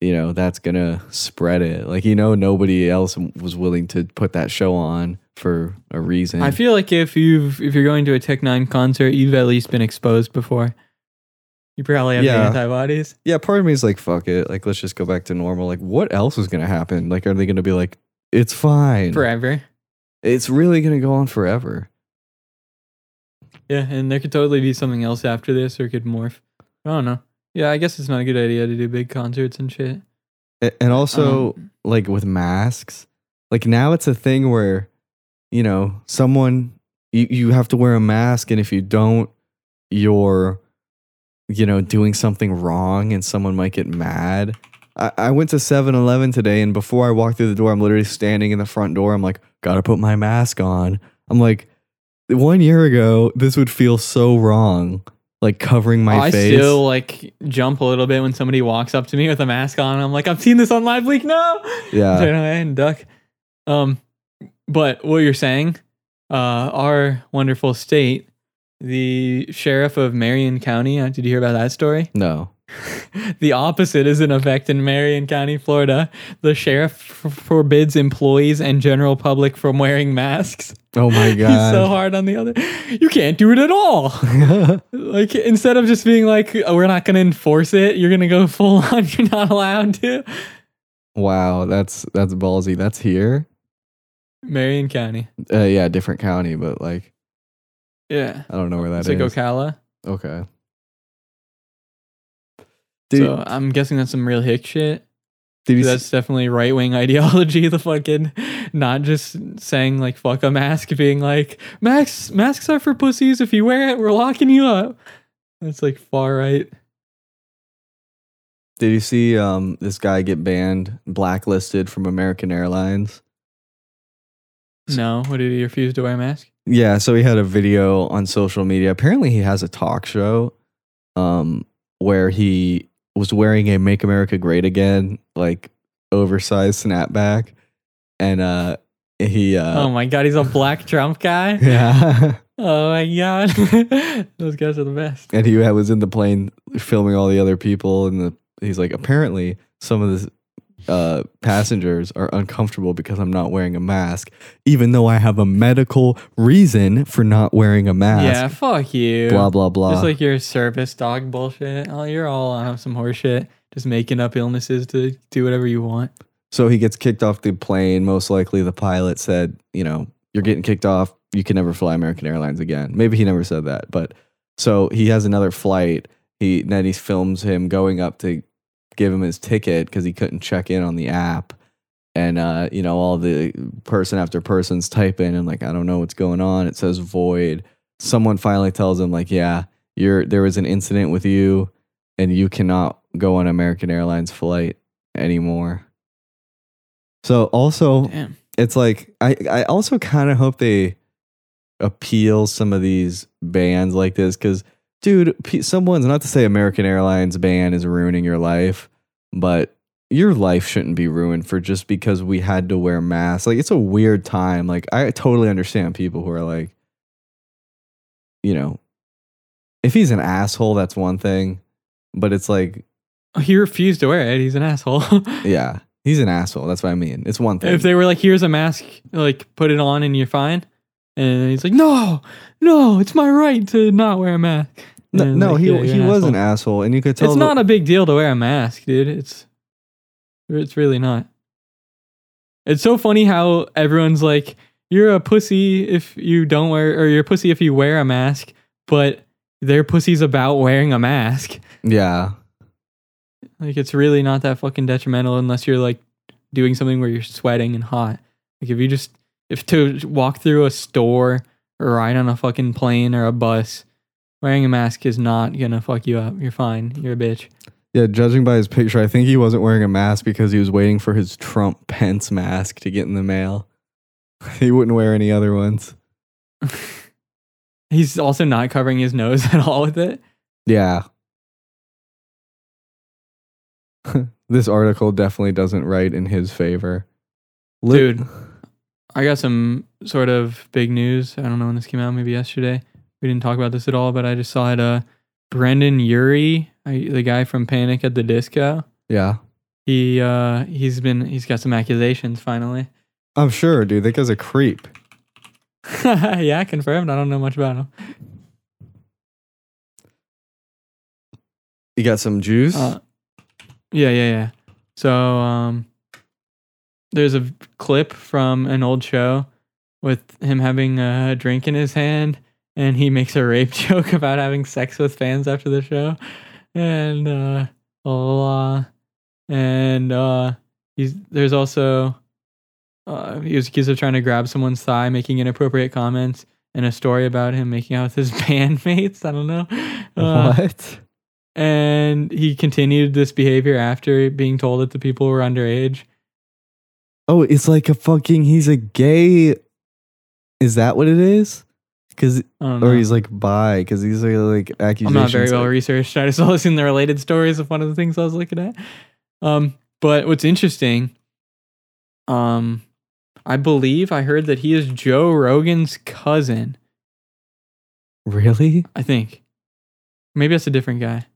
you know, that's gonna spread it. Like you know, nobody else was willing to put that show on for a reason. I feel like if you've if you're going to a Tech N9ne concert, you've at least been exposed before. You probably have Yeah. the antibodies. yeah, part of me is like, fuck it. Like let's just go back to normal. Like what else is gonna happen? Like are they gonna be like, it's fine. Forever. It's really gonna go on forever. Yeah, and there could totally be something else after this or it could morph. I don't know. Yeah, I guess it's not a good idea to do big concerts and shit. And also, Um, like with masks, like now it's a thing where, you know, someone you, you have to wear a mask, and if you don't, you're, you know, doing something wrong, and someone might get mad. I, I went to 7 Eleven today, and before I walked through the door, I'm literally standing in the front door. I'm like, gotta put my mask on. I'm like, one year ago, this would feel so wrong, like covering my I face. I still like jump a little bit when somebody walks up to me with a mask on. I'm like, I've seen this on Live Leak. No, yeah. <laughs> turn away and duck. Um, but what you're saying, uh, our wonderful state, the sheriff of Marion County. uh, Did you hear about that story? No. <laughs> the opposite is in effect in Marion County, Florida. The sheriff f- forbids employees and general public from wearing masks. Oh my god. <laughs> He's so hard on the other. You can't do it at all. <laughs> like instead of just being like, "Oh, we're not going to enforce it, you're going to go full on. You're not allowed to. Wow, that's that's ballsy. That's here. Marion County. Uh, yeah, different county, but like Yeah. I don't know where that It's is. like Ocala. okay. Dude, so I'm guessing that's some real hick shit. you That's definitely right wing <laughs> ideology. The fucking not just saying like fuck a mask, being like masks masks are for pussies. If you wear it, we're locking you up. That's like far right. did you see um this guy get banned, blacklisted from American Airlines? No, what did he refuse to wear a mask? Yeah, so he had a video on social media. Apparently he has a talk show um where he was wearing a Make America Great Again like oversized snapback and uh he uh oh my god, he's a black <laughs> Trump guy. yeah. Oh my god, <laughs> those guys are the best. and he was in the plane filming all the other people and the he's like apparently some of the uh, passengers are uncomfortable because I'm not wearing a mask even though I have a medical reason for not wearing a mask Yeah, fuck you. blah blah blah Just like your service dog bullshit. Oh, you're all on some horseshit. Just making up illnesses to do whatever you want. so he gets kicked off the plane most likely the pilot said you know you're getting kicked off you can never fly American Airlines again maybe he never said that but so he has another flight he then he films him going up to give him his ticket because he couldn't check in on the app. And uh you know all the person after person's typing and like i don't know what's going on. It says void. Someone finally tells him like yeah you're there was an incident with you and you cannot go on american airlines flight anymore. So also Damn. it's like i i also kind of hope they appeal some of these bans like this because dude someone's not to say american airlines ban is ruining your life but your life shouldn't be ruined for just because we had to wear masks like it's a weird time like i totally understand people who are like you know if he's an asshole that's one thing but it's like <laughs> he refused to wear it. He's an asshole. <laughs> Yeah, he's an asshole. That's what I mean. It's one thing. if they were like, "Here's a mask, like put it on and you're fine," and he's like, "No, no, it's my right to not wear a mask." No, no, like, he yeah, he was asshole. an asshole, and you could tell. It's the- not a big deal to wear a mask, dude. It's it's really not. It's so funny how everyone's like, "You're a pussy if you don't wear, or you're a pussy if you wear a mask," but they're pussies about wearing a mask. yeah, Like it's really not that fucking detrimental unless you're like doing something where you're sweating and hot. Like if you just if to walk through a store or ride on a fucking plane or a bus, wearing a mask is not gonna fuck you up. You're fine. You're a bitch. yeah. Judging by his picture, I think he wasn't wearing a mask because he was waiting for his Trump Pence mask to get in the mail. <laughs> he wouldn't wear any other ones. <laughs> He's also not covering his nose <laughs> at all with it. Yeah. this article definitely doesn't write in his favor. Li- Dude. I got some sort of big news. I don't know when this came out, maybe yesterday. We didn't talk about this at all, but I just saw it. Uh, Brendon Urie, I, the guy from Panic at the Disco, Yeah. he uh, he's been he's got some accusations finally. I'm sure, dude. That guy's a creep. <laughs> yeah, confirmed. I don't know much about him. You got some juice? Uh, yeah, yeah, yeah. So um, there's a clip from an old show with him having a drink in his hand, and he makes a rape <laughs> joke about having sex with fans after the show, and uh, blah, and uh, he's there's also uh, he was accused of trying to grab someone's thigh, making inappropriate comments, and a story about him making out with his <laughs> bandmates. I don't know. Uh, what? and he continued this behavior after being told that the people were underage. Oh, it's like a fucking. He's a gay. Is that what it is? Because I don't know. or he's like bi? Because these are like accusations. I'm not very well researched. I just <laughs> saw this in the related stories of one of the things I was looking at. Um, but what's interesting, um, I believe I heard that he is Joe Rogan's cousin. Really? I think. Maybe that's a different guy.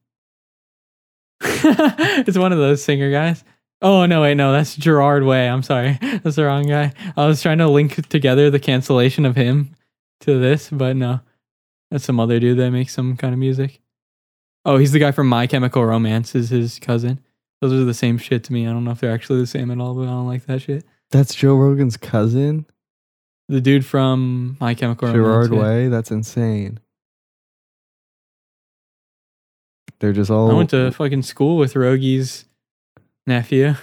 <laughs> it's one of those singer guys. Oh no, wait, no, that's Gerard Way. I'm sorry. <laughs> That's the wrong guy. I was trying to link together the cancellation of him to this, but no. That's some other dude that makes some kind of music. Oh, he's the guy from My Chemical Romance is his cousin. Those are the same shit to me. I don't know if they're actually the same at all, but I don't like that shit. That's Joe Rogan's cousin, The dude from My Chemical Gerard Romance. yeah. Way. That's insane. They're just all. I went to fucking school with Rogi's nephew.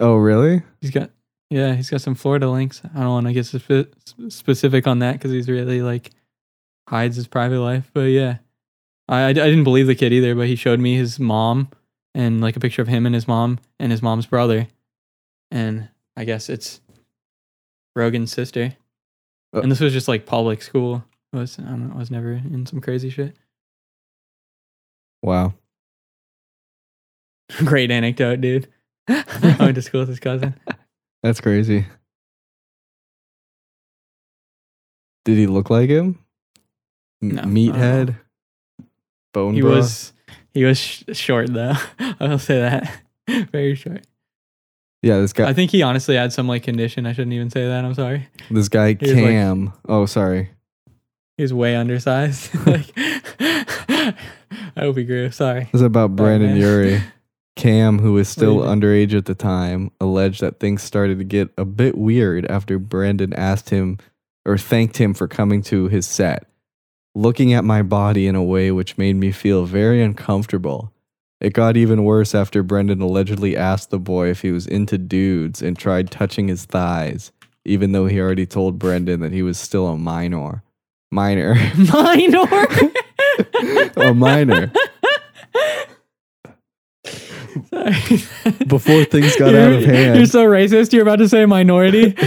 Oh, really? He's got yeah, he's got some Florida links. I don't want to get spe- specific on that because he's really like hides his private life. But yeah, I, I I didn't believe the kid either. But he showed me his mom and like a picture of him and his mom and his mom's brother, and I guess it's Rogan's sister. Oh. And this was just like public school. It was I don't know. I was never in some crazy shit. Wow. <laughs> Great anecdote, dude. <laughs> I went to school with his cousin. <laughs> That's crazy. Did he look like him? No, Meathead? Bone He bra? was he was sh- short though. <laughs> I'll say that. <laughs> Very short. Yeah, this guy I think he honestly had some like condition. I shouldn't even say that. I'm sorry. this guy he was like- Cam. oh, sorry. He's way undersized. <laughs> like, I hope he grew. Sorry. This is about Brandon man. Cam, who was still What do you underage at the time, alleged that things started to get a bit weird after Brandon asked him or thanked him for coming to his set, looking at my body in a way which made me feel very uncomfortable. It got even worse after Brendon allegedly asked the boy if he was into dudes and tried touching his thighs, even though he already told Brendon that he was still a minor. Minor. <laughs> Minor. <laughs> a minor. <laughs> <laughs> Before things got out of hand. You're so racist. You're about to say minority. <laughs>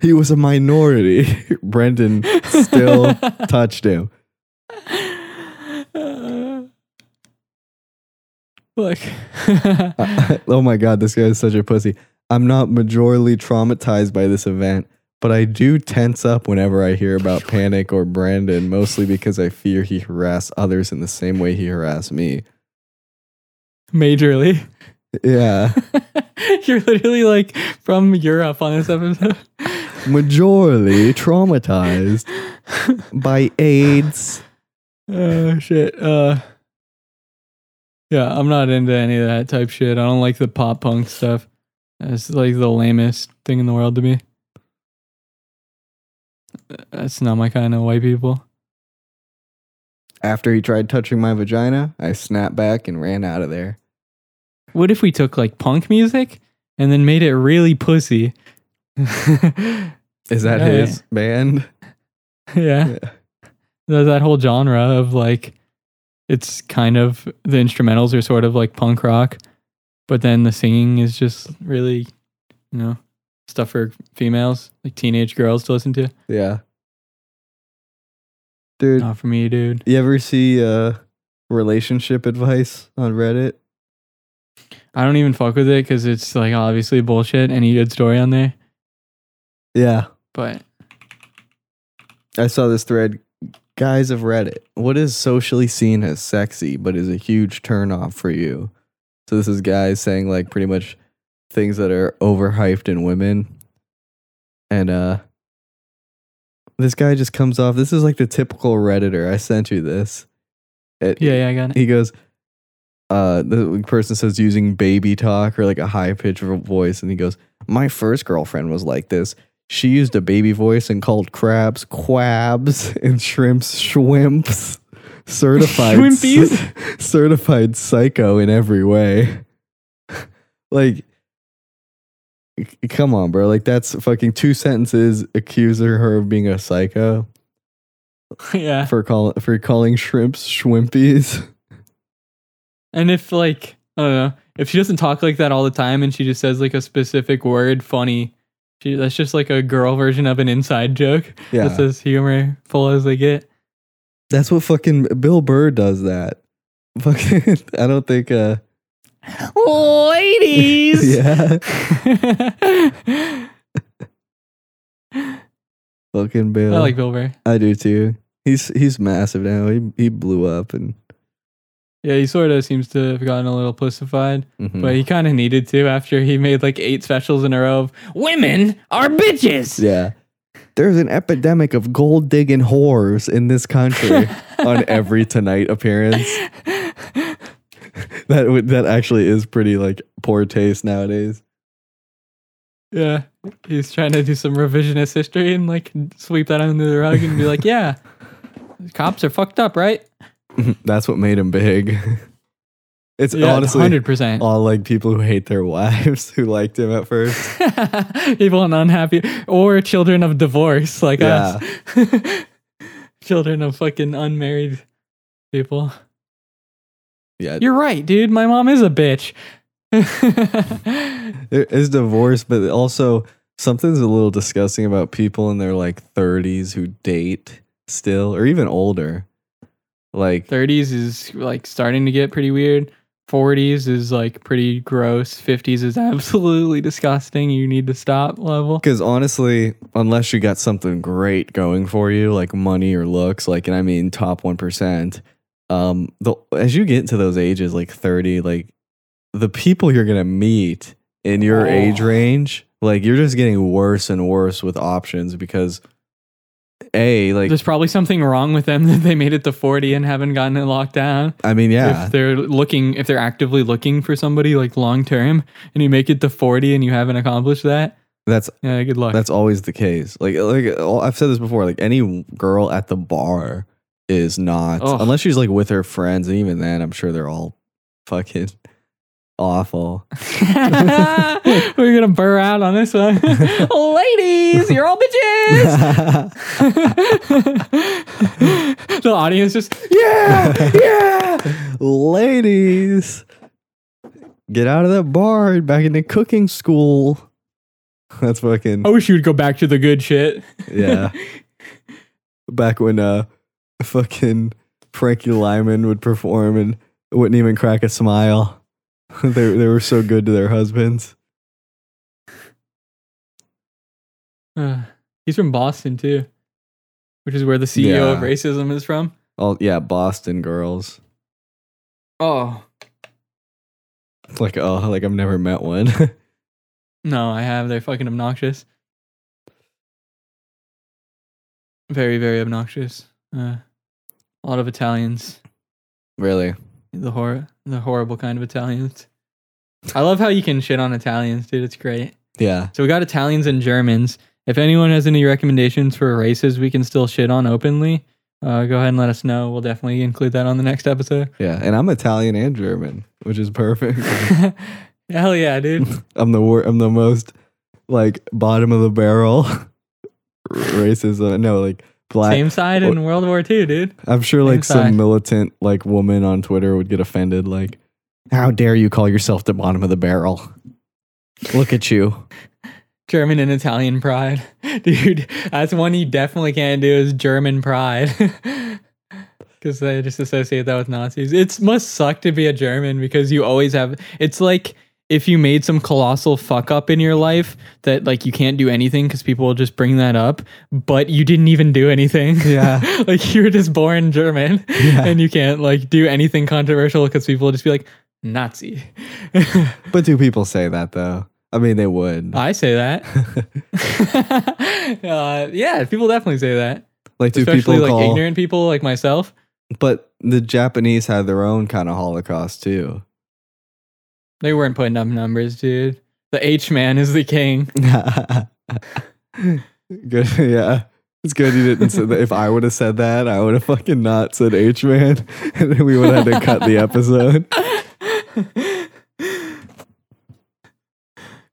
he was a minority. <laughs> Brendon still touched him. Uh, look. oh my god, this guy is such a pussy. I'm not majorly traumatized by this event, but I do tense up whenever I hear about Panic or Brandon, mostly because I fear he harassed others in the same way he harassed me. Majorly. Yeah. <laughs> You're literally like from Europe on this episode. Majorly traumatized <laughs> by AIDS. Oh shit. Uh Yeah, I'm not into any of that type shit. I don't like the pop punk stuff. It's like the lamest thing in the world to me. That's not my kind of white people. After he tried touching my vagina, I snapped back and ran out of there. What if we took like punk music and then made it really pussy? <laughs> Is that <laughs> Yeah. his band? yeah. There's that whole genre of like it's kind of the instrumentals are sort of like punk rock, but then the singing is just really, you know, stuff for females, like teenage girls to listen to. Yeah. Dude, Not for me, dude. you ever see uh relationship advice on Reddit? I don't even fuck with it because it's like obviously bullshit. Any good story on there, Yeah. but I saw this thread. Guys of Reddit, what is socially seen as sexy but is a huge turnoff for you? So this is guys saying like pretty much things that are overhyped in women. And uh this guy just comes off. This is like the typical Redditor. I sent you this. It- yeah, yeah, I got it. he goes uh the person says using baby talk or like a high pitched voice and he goes my first girlfriend was like this she used a baby voice and called crabs quabs <laughs> and shrimps shwimps <laughs> certified Shwimpies? <laughs> certified psycho in every way like c- come on bro like that's fucking two sentences accusing her of being a psycho <laughs> yeah. for call for calling shrimps shwimpies And if like I don't know, if she doesn't talk like that all the time and she just says like a specific word funny, she that's just like a girl version of an inside joke. yeah That's as humorful as they get. That's what fucking Bill Burr does that. <laughs> Fucking I don't think uh Ladies. <laughs> yeah. <laughs> Fucking Bill. I like Bill Burr. I do too. He's he's massive now. He he blew up and Yeah, he sort of seems to have gotten a little pussified, mhm. but he kind of needed to after he made like eight specials in a row of women are bitches. yeah. There's an epidemic of gold digging whores in this country <laughs> on every tonight appearance. <laughs> That would that actually is pretty like poor taste nowadays. Yeah, he's trying to do some revisionist history and like sweep that under the rug and be like, <laughs> yeah, cops are fucked up, right? <laughs> That's what made him big. It's Yeah, honestly hundred percent. all like people who hate their wives who liked him at first. People unhappy or children of divorce like us. children of fucking unmarried people. Yeah, You're right, dude. My mom is a bitch. <laughs> there is divorce, but also something's a little disgusting about people in their like 30s who date still, or even older. Like, 30s is like starting to get pretty weird. 40s is like pretty gross. 50s is <laughs> absolutely disgusting. You need to stop level. because honestly, unless you got something great going for you, like money or looks, like, and I mean top one percent, um, the as you get into those ages, like 30, like the people you're gonna meet in your Oh. age range, like you're just getting worse and worse with options because a like There's probably something wrong with them <laughs> that they made it to 40 and haven't gotten it locked down. I mean, yeah, If they're looking, if they're actively looking for somebody like long term and you make it to 40 and you haven't accomplished that, that's yeah, good luck. that's always the case. Like like I've said this before. Like any girl at the bar is not Ugh. unless she's like with her friends, and even then, I'm sure they're all fucking <laughs> awful. <laughs> <laughs> We're to burr out on this one. Ladies, you're all bitches. the audience just, yeah, yeah. Ladies, get out of that bar and back into cooking school. That's fucking I wish you would go back to the good shit. yeah. Back when uh <laughs> fucking Frankie Lymon would perform and wouldn't even crack a smile. <laughs> they they were so good to their husbands. Uh, He's from Boston too, which is where the CEO of racism is from. Oh yeah, Boston girls. Oh It's like oh, like I've never met one. <laughs> no, I have. They're fucking obnoxious. Very, very obnoxious. Uh, a lot of Italians. really? The hor the horrible kind of Italians. I love how you can shit on Italians, dude. It's great. Yeah. So we got Italians and Germans. If anyone has any recommendations for races we can still shit on openly, uh, go ahead and let us know. We'll definitely include that on the next episode. Yeah. And I'm Italian and German, which is perfect. <laughs> Hell yeah, dude. <laughs> I'm the wor- I'm the most like bottom of the barrel <laughs> racism. No, like black. Same side in World War II, dude. I'm sure same like some side. militant like woman on Twitter would get offended. Like, how dare you call yourself the bottom of the barrel? Look at you. German and Italian pride. <laughs> Dude, that's one you definitely can't do is German pride. <laughs> Because they just associate that with Nazis. It must suck to be a German because you always have. It's like if you made some colossal fuck up in your life that like you can't do anything because people will just bring that up, but you didn't even do anything. Yeah. <laughs> like you were just born German Yeah. and you can't like do anything controversial because people will just be like, Nazi. <laughs> But do people say that though? I mean, they would. I say that. <laughs> uh, yeah, people definitely say that. like, do Especially people like call? ignorant people like myself. But the Japanese had their own kind of Holocaust too. They weren't putting up numbers, dude. The H man is the king. <laughs> good, yeah. It's good you didn't say that. If I would have said that, I would have fucking not said H man, <laughs> and then we would have had to cut the episode. <laughs>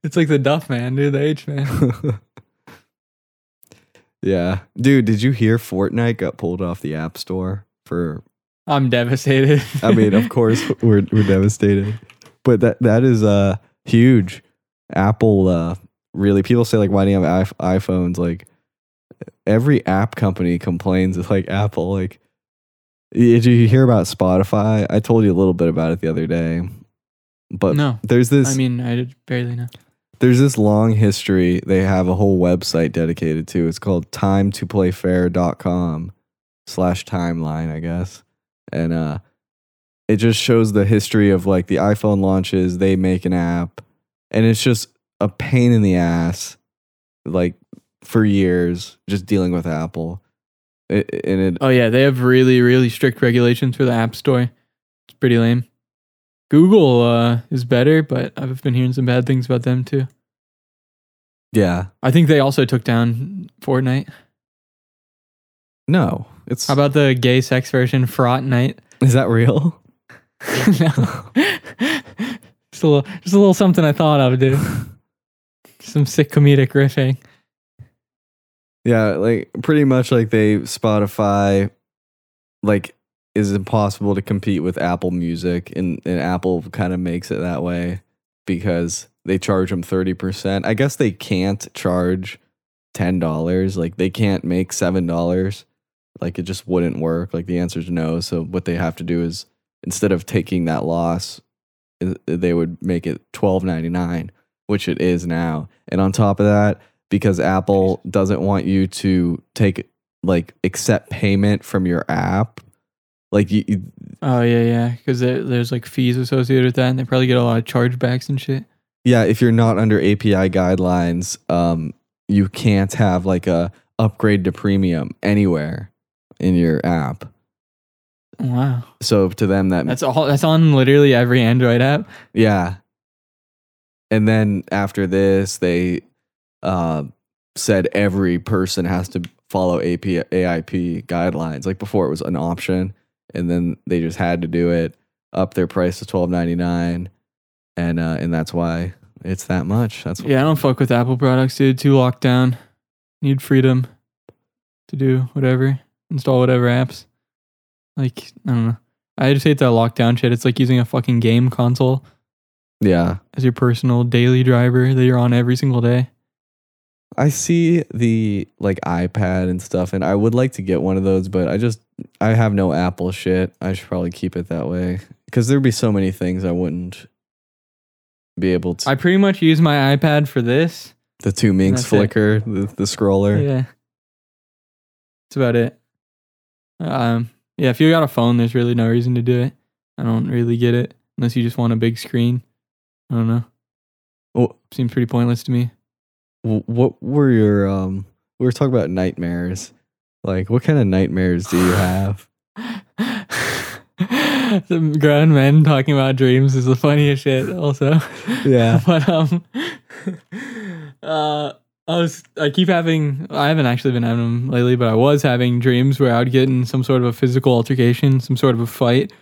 it's like the Duff man, dude. The H man. yeah, dude. Did you hear Fortnite got pulled off the App Store for? I'm devastated. I mean, of course, we're we're devastated, but that that is uh huge. Apple uh really people say like why do you have iPhones like every app company complains it's like Apple like did you hear about Spotify? I told you a little bit about it the other day. But no, there's this I mean, I did barely know. there's this long history they have a whole website dedicated to. It's called time to play timetoplayfair.com slash timeline, I guess. And uh it just shows the history of like the iPhone launches, they make an app, and it's just a pain in the ass, like for years, just dealing with Apple. It, and it Oh yeah, they have really, really strict regulations for the App Store. It's pretty lame. Google uh, is better, but I've been hearing some bad things about them too. yeah. I think they also took down Fortnite. No. It's How about the gay sex version, Fraught Night? is that real? <laughs> no. <laughs> just a little, just a little something I thought of, dude. <laughs> Some sick comedic riffing. Yeah, like pretty much like they Spotify like is impossible to compete with Apple Music and, and Apple kind of makes it that way because they charge them 30%. I guess they can't charge $10. Like they can't make $7. Like it just wouldn't work. Like the answer is no. So what they have to do is instead of taking that loss, they would make it $12.99, which it is now. And on top of that, because Apple doesn't want you to take like accept payment from your app. Like you, you- Oh yeah, yeah. Because there's like fees associated with that, and they probably get a lot of chargebacks and shit. yeah, if you're not under API guidelines, um, you can't have like a upgrade to premium anywhere in your app. Wow, So to them, that that's all. That's on literally every Android app. Yeah. And then after this, they uh, said every person has to follow AP, AIP guidelines. Like before, it was an option, and then they just had to do it. Up their price to twelve ninety nine, and uh, and that's why it's that much. That's Yeah, I don't fuck with Apple products, dude. Too locked down. Need freedom to do whatever, install whatever apps. Like I don't know. I just hate that lockdown shit. It's like using a fucking game console yeah. as your personal daily driver that you're on every single day. I see the like iPad and stuff, and I would like to get one of those, but I just I have no Apple shit. I should probably keep it that way because there'd be so many things I wouldn't be able to. I pretty much use my iPad for this The two minks That's it. flicker, the, the scroller. Yeah. That's about it. Um, yeah, if you got a phone, there's really no reason to do it. I don't really get it unless you just want a big screen. I don't know. Well, Seems pretty pointless to me. what were your um? We were talking about nightmares. Like, what kind of nightmares do you have? <laughs> <laughs> the grown men talking about dreams is the funniest shit. Also, Yeah. <laughs> but um, uh, I was I keep having I haven't actually been having them lately, but I was having dreams where I would get in some sort of a physical altercation, some sort of a fight,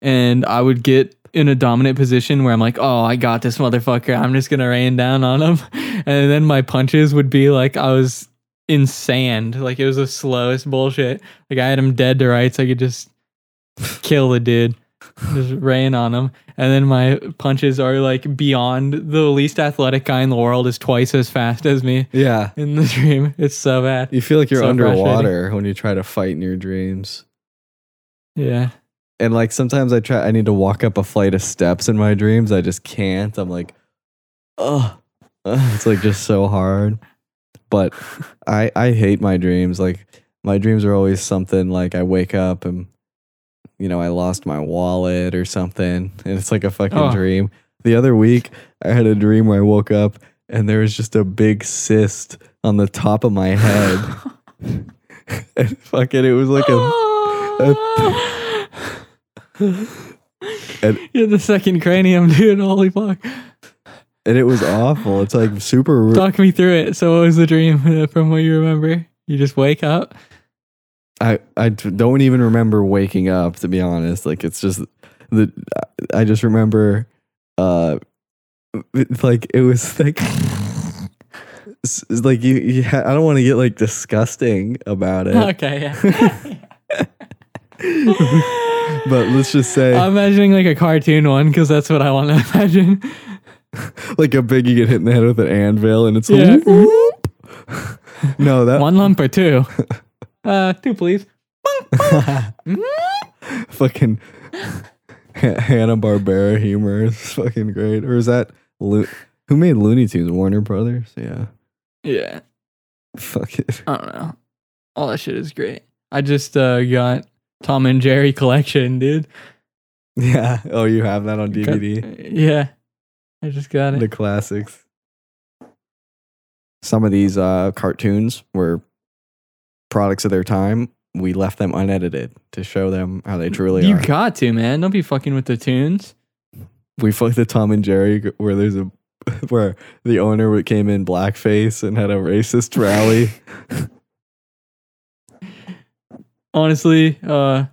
and I would get in a dominant position where I'm like, oh, I got this motherfucker. I'm just gonna rain down on him, <laughs> and then my punches would be like I was in sand, like it was the slowest bullshit. Like I had him dead to rights. I could just kill the dude, just rain on him. And then my punches are like beyond the least athletic guy in the world is twice as fast as me Yeah. in the dream. <laughs> It's so bad. You feel like you're So underwater when you try to fight in your dreams. Yeah. And like sometimes I try, I need to walk up a flight of steps in my dreams. I just can't. I'm like, oh, <laughs> it's like just so hard. But <laughs> I I hate my dreams. Like my dreams are always something like I wake up and you know I lost my wallet or something, and it's like a fucking Oh. dream. The other week I had a dream where I woke up and there was just a big cyst on the top of my head. <laughs> and fucking, it was like a <laughs> And- You're the second cranium, dude. Holy fuck. and it was awful. It's like super. Talk me through it. So, what was the dream uh, from what you remember? You just wake up? I I don't even remember waking up to be honest. Like it's just the I just remember uh like it was <laughs> like like you, you ha- I don't want to get like disgusting about it. Okay, yeah. <laughs> but let's just say I'm imagining like a cartoon one because that's what I want to <laughs> imagine. like a big you get hit in the head with an anvil and it's Yeah. whoop. no that One lump or two? Uh, two, please. <laughs> fucking Hanna Barbera humor is fucking great. Or is that Lo- who made Looney Tunes? Warner Brothers. Yeah. Yeah, Fuck it. I don't know. All that shit is great. I just uh, got Tom and Jerry collection, dude. Yeah. Oh, you have that on DVD. Yeah, I just got it. The classics. Some of these uh, cartoons were products of their time. We left them unedited to show them how they truly You are. You got to, man. Don't be fucking with the tunes. we fucked the Tom and Jerry where there's a <laughs> where the owner came in blackface and had a racist rally. <laughs> Honestly, uh,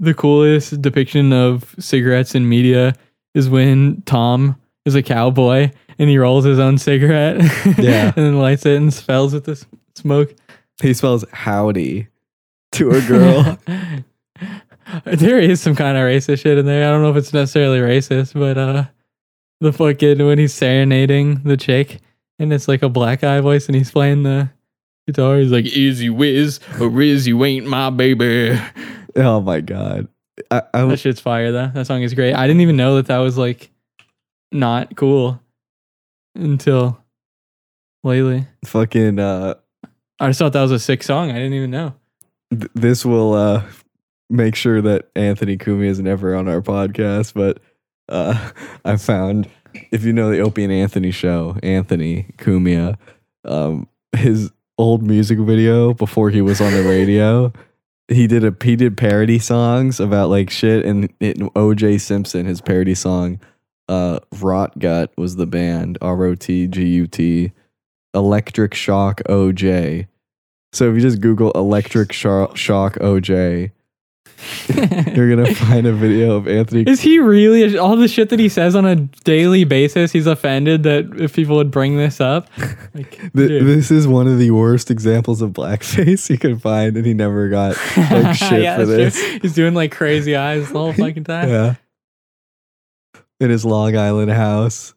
the coolest depiction of cigarettes in media is when Tom is a cowboy and he rolls his own cigarette. <laughs> Yeah. and then lights it and spells with the smoke. He spells howdy to a girl. <laughs> there is some kind of racist shit in there. I don't know if it's necessarily racist, but uh the fucking when he's serenading the chick and it's like a black guy voice and he's playing the guitar, he's like, Easy whiz, or Riz, you ain't my baby. oh my god. I, I That shit's fire though. That song is great. I didn't even know that that was like not cool until lately. fucking uh I just thought that was a sick song. I didn't even know. th- this will uh make sure that Anthony Cumia is never on our podcast, but uh <laughs> I found if you know the Opie and Anthony show, Anthony Cumia, um his old music video before he was on the radio, <laughs> he did a he did parody songs about like shit and it, OJ Simpson, his parody song, uh Rot Gut was the band, R O T G U T, Electric Shock OJ. So if you just Google Electric Sho- Shock OJ, <laughs> you're gonna find a video of Anthony. Is he really all the shit that he says on a daily basis? He's offended that if people would bring this up. <laughs> Like, Th- dude. this is one of the worst examples of blackface <laughs> you can find, and he never got like shit Yeah, for this. true. He's doing like crazy eyes the whole fucking time. Yeah. In his Long Island house.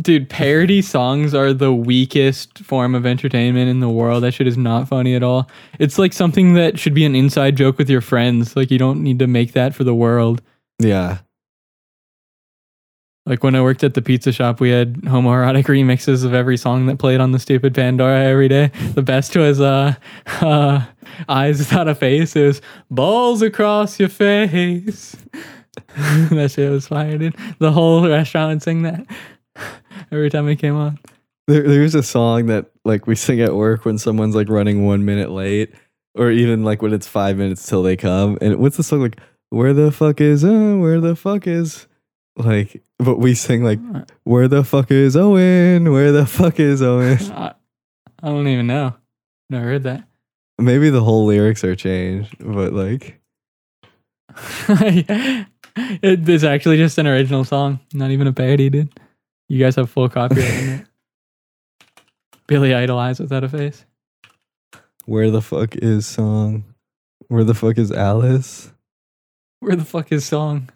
Dude, parody songs are the weakest form of entertainment in the world. That shit is not funny at all. It's like something that should be an inside joke with your friends. Like you don't need to make that for the world. Yeah. Like when I worked at the pizza shop, we had homoerotic remixes of every song that played on the stupid Pandora every day. The best was uh, <laughs> uh Eyes Without a Face. It was balls across your face. <laughs> that shit was fire, dude. The whole restaurant would sing that every time it came on. There, there's a song that like we sing at work when someone's like running one minute late, or even like when it's five minutes till they come. And what's the song like? Where the fuck is uh, where the fuck is like? But we sing like where the fuck is Owen? Where the fuck is Owen? <laughs> I, I don't even know. Never heard that. Maybe the whole lyrics are changed, but like <laughs> it, it's actually just an original song, not even a parody, dude. You guys have full copyright in it. <laughs> Billy Idol Eyes Without a Face. where the fuck is song? Where the fuck is Alice? Where the fuck is song?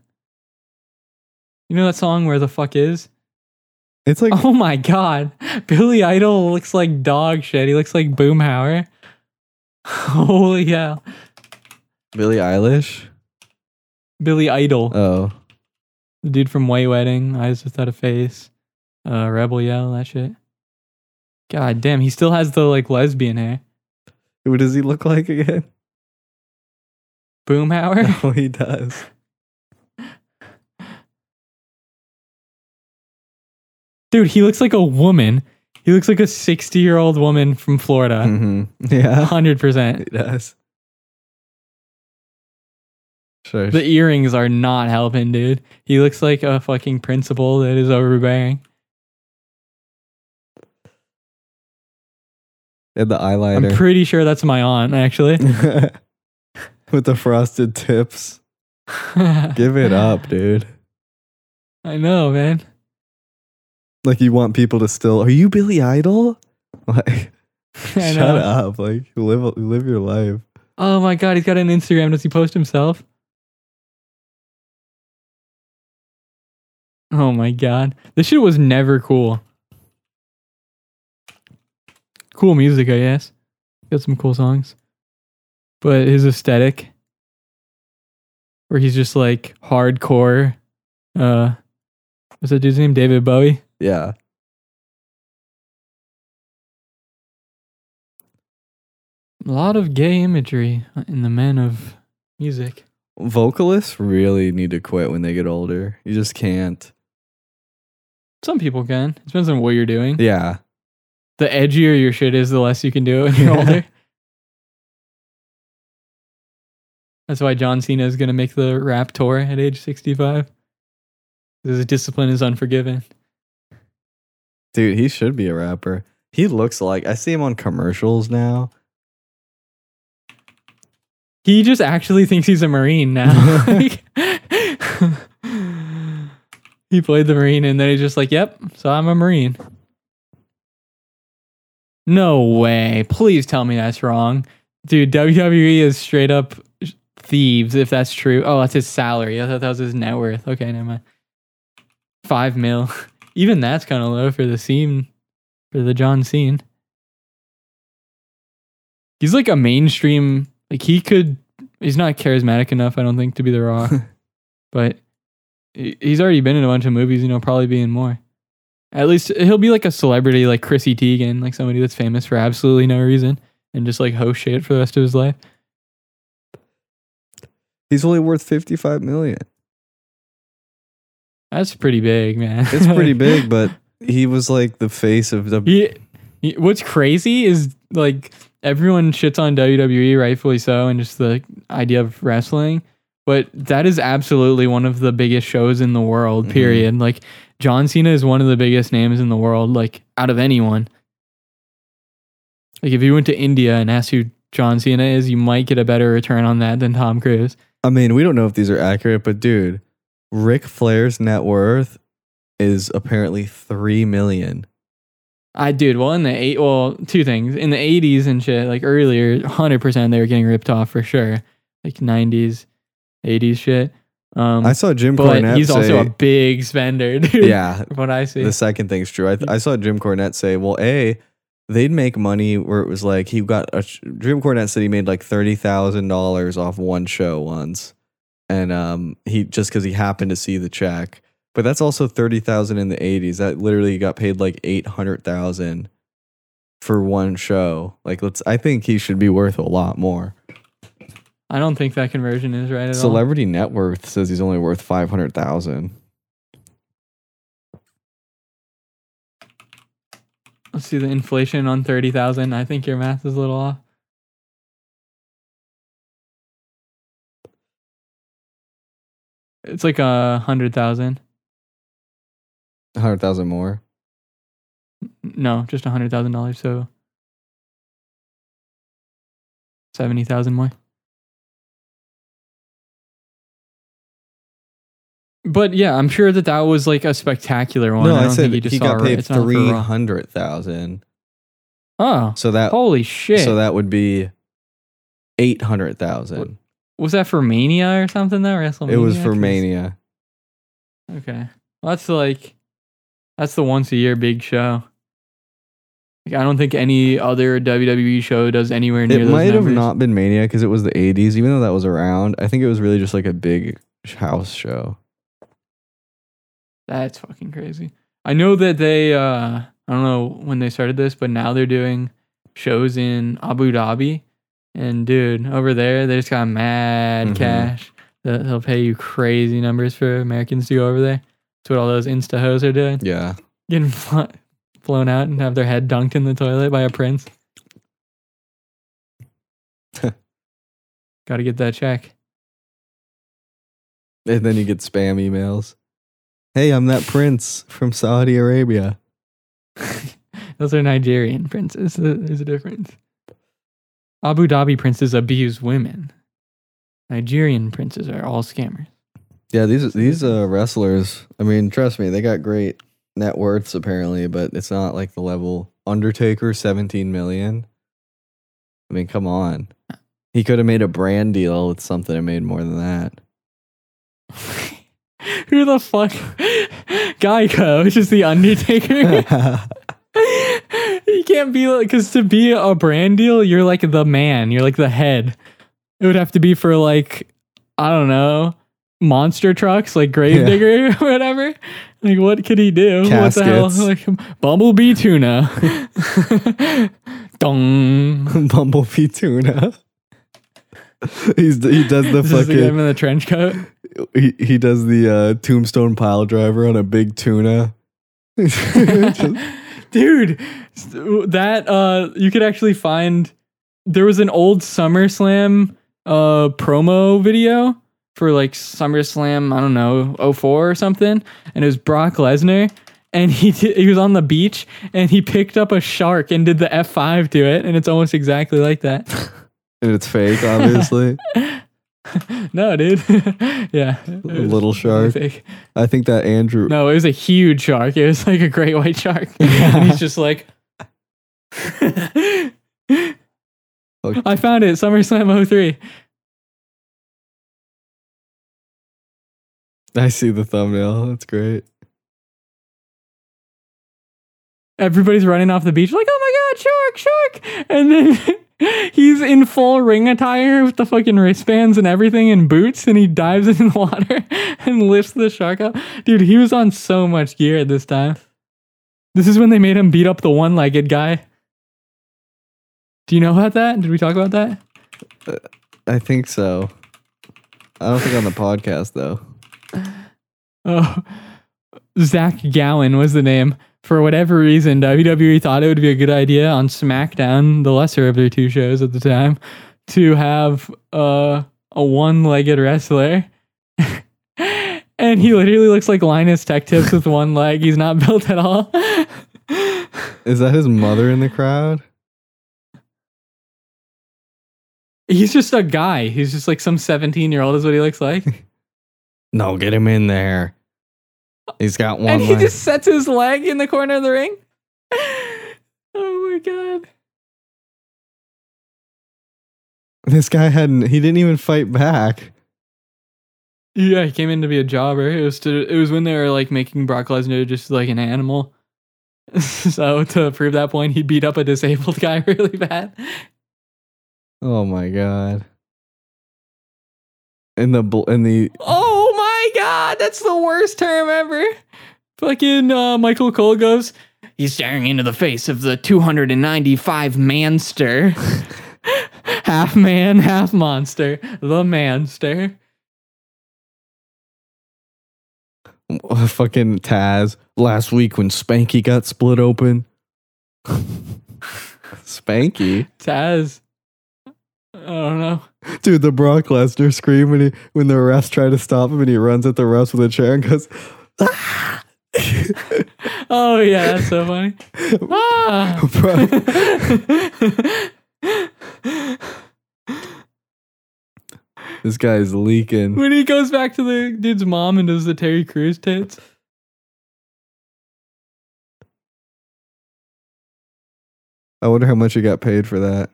You know that song Where the fuck is? It's like Oh my god. <laughs> Billy Idol looks like dog shit. He looks like Boomhauer. <laughs> Holy hell. Billy Eilish. Billy Idol. Oh, the dude from White Wedding, Eyes Without a Face, uh, Rebel Yell, that shit. God damn, he still has the like lesbian hair. who does he look like again? Boomhauer? <laughs> Oh, he does. Dude, he looks like a woman. He looks like a 60 year old woman from Florida. hmm Yeah, 100%. he does. Sure. The earrings are not helping, dude. He looks like a fucking principal that is overbearing. And the I'm pretty sure that's my aunt, actually. <laughs> <laughs> with the frosted tips. <laughs> Give it up, dude. I know, man. Like you want people to still. Are you Billy Idol? Like, shut know. up. Like live live your life. Oh my god, he's got an Instagram. Does he post himself? Oh my god. This shit was never cool. Cool music, I guess. Got some cool songs. But his aesthetic where he's just like hardcore uh what's that dude's name? David Bowie? Yeah. A lot of gay imagery in the men of music. Vocalists really need to quit when they get older. You just can't. Some people can. It depends on what you're doing. Yeah. The edgier your shit is, the less you can do it when you're older. That's why John Cena is going to make the rap tour at age 65. His discipline is unforgiven. Dude, he should be a rapper. He looks like I see him on commercials now. He just actually thinks he's a Marine now. Like, <laughs> <laughs> he played the Marine and then he's just like, yep, so I'm a Marine. No way. Please tell me that's wrong. Dude, WWE is straight up thieves if that's true. Oh, that's his salary. I thought that was his net worth. Okay, never mind. Five mil. <laughs> Even that's kind of low for the scene, for the John Cena. He's like a mainstream, like he could, he's not charismatic enough, I don't think, to be The Rock. <laughs> but he's already been in a bunch of movies, you know, probably be in more. At least he'll be like a celebrity like Chrissy Teigen, like somebody that's famous for absolutely no reason and just like host shit for the rest of his life. He's only worth 55 million. That's pretty big, man. It's pretty <laughs> big, but he was like the face of the He, he- what's crazy is like everyone shits on WWE, rightfully so, and just the idea of wrestling. But that is absolutely one of the biggest shows in the world, Mhm. period. Like John Cena is one of the biggest names in the world, like out of anyone. Like if you went to India and asked who John Cena is, you might get a better return on that than Tom Cruise. I mean, we don't know if these are accurate, but dude, Ric Flair's net worth is apparently 3 million. I dude, well in the eight well, two things. In the eighties and shit, like earlier, hundred percent they were getting ripped off for sure. Like nineties, eighties shit. Um I saw Jim but Cornette he's say also a big spender, <laughs> dude. Yeah, what I see. the second thing's true. I, th- I saw Jim Cornette say, "Well, a they'd make money where it was like he got a Jim Cornette said he made like thirty thousand dollars off one show once, and um he just because he happened to see the check, But that's also thirty thousand in the eighties. That literally got paid like eight hundred thousand for one show. Like let's I think he should be worth a lot more. I don't think that conversion is right at all. Celebrity net worth says he's only worth five hundred thousand. Let's see the inflation on thirty thousand. I think your math is a little off. It's like a hundred thousand. Hundred thousand more. No, just a hundred thousand dollars. So seventy thousand more. But yeah, I'm sure that that was like a spectacular one. no, I I, don't said think he, saw got paid It's not for three hundred thousand. Oh, So that holy shit! so that would be eight hundred thousand. was that for Mania or something though? WrestleMania. It was for Mania. Okay, well, that's like that's the once a year big show. Like, I don't think any other WWE show does anywhere near It might have not been Mania because it was the '80s. Even though that was around, I think it was really just like a big house show. That's fucking crazy. I know that they uh I don't know when they started this, but now they're doing shows in Abu Dhabi. And dude, over there they just got mad Mhm. cash. They'll pay you crazy numbers for Americans to go over there. That's what all those insta hoes are doing. Yeah, Getting <laughs> fl- flown out and have their head dunked in the toilet by a prince. <laughs> Gotta get that check. and then you get spam emails. Hey, I'm that prince from Saudi Arabia. <laughs> Those are Nigerian princes. <laughs> There's a difference. Abu Dhabi princes abuse women. Nigerian princes are all scammers. Yeah, these these uh, wrestlers. I mean, trust me, they got great net worths apparently, but it's not like the level Undertaker, seventeen million. I mean, come on. He could have made a brand deal with something and made more than that. <laughs> <laughs> Who the fuck? Geico, it's just the Undertaker. <laughs> you can't be like, because to be a brand deal, you're like the man, you're like the head. It would have to be for like, I don't know, monster trucks, like Gravedigger or <laughs> whatever. Like, what could he do? What the hell? Caskets. Like, Bumblebee tuna. Dong. Bumblebee tuna. <laughs> He's he does the <laughs> is the guy in the trench coat. he, he does the uh, tombstone pile driver on a big tuna. <laughs> Dude, that uh you could actually find there was an old SummerSlam uh promo video for like SummerSlam, I don't know, 04 or something, and it was Brock Lesnar and he did, he was on the beach and he picked up a shark and did the F5 to it and it's almost exactly like that. And it's fake, <laughs> obviously. <laughs> no, dude. <laughs> yeah. little shark. fake. I think that Andrew. No, it was a huge shark. It was like a great white shark. and he's just like Okay. I found it, SummerSlam 03. I see the thumbnail. That's great. Everybody's running off the beach like, oh my god, shark, shark! And then <laughs> he's in full ring attire with the fucking wristbands and everything and boots, and he dives <laughs> in the water and lifts the shark up. Dude, he was on so much gear at this time. This is when they made him beat up the one-legged guy. Do you know about that? Did we talk about that? Uh, I think so. I don't think on the podcast though. <laughs> Oh, Zach Gowen was the name. For whatever reason, WWE thought it would be a good idea on SmackDown, the lesser of their two shows at the time, to have uh, a one-legged wrestler. <laughs> and he literally looks like Linus Tech Tips with one leg. He's not <laughs> built at all. <laughs> Is that his mother in the crowd? He's just a guy. He's just like some 17-year-old is what he looks like. No, get him in there. He's got one and he leg. just sets his leg in the corner of the ring. <laughs> Oh my god. This guy hadn't. He didn't even fight back. Yeah, he came in to be a jobber. It was to, it was when they were like making Brock Lesnar just like an animal. <laughs> so to prove that point, he beat up a disabled <laughs> guy really bad. Oh my god. In the bl- in the Oh my god, that's the worst term ever. Fucking uh, Michael Cole goes, he's staring into the face of the 295 manster. <laughs> half man, half monster. The manster. <laughs> Fucking Taz. Last week when Spanky got split open. <laughs> Spanky? Taz. I don't know. Dude, the Brock Lesnar scream when, he, when the refs try to stop him and he runs at the refs with a chair and goes, "Ah!" Oh yeah, that's so funny. <laughs> Ah. This guy's leaking. when he goes back to the dude's mom and does the Terry Crews tits. I wonder how much he got paid for that.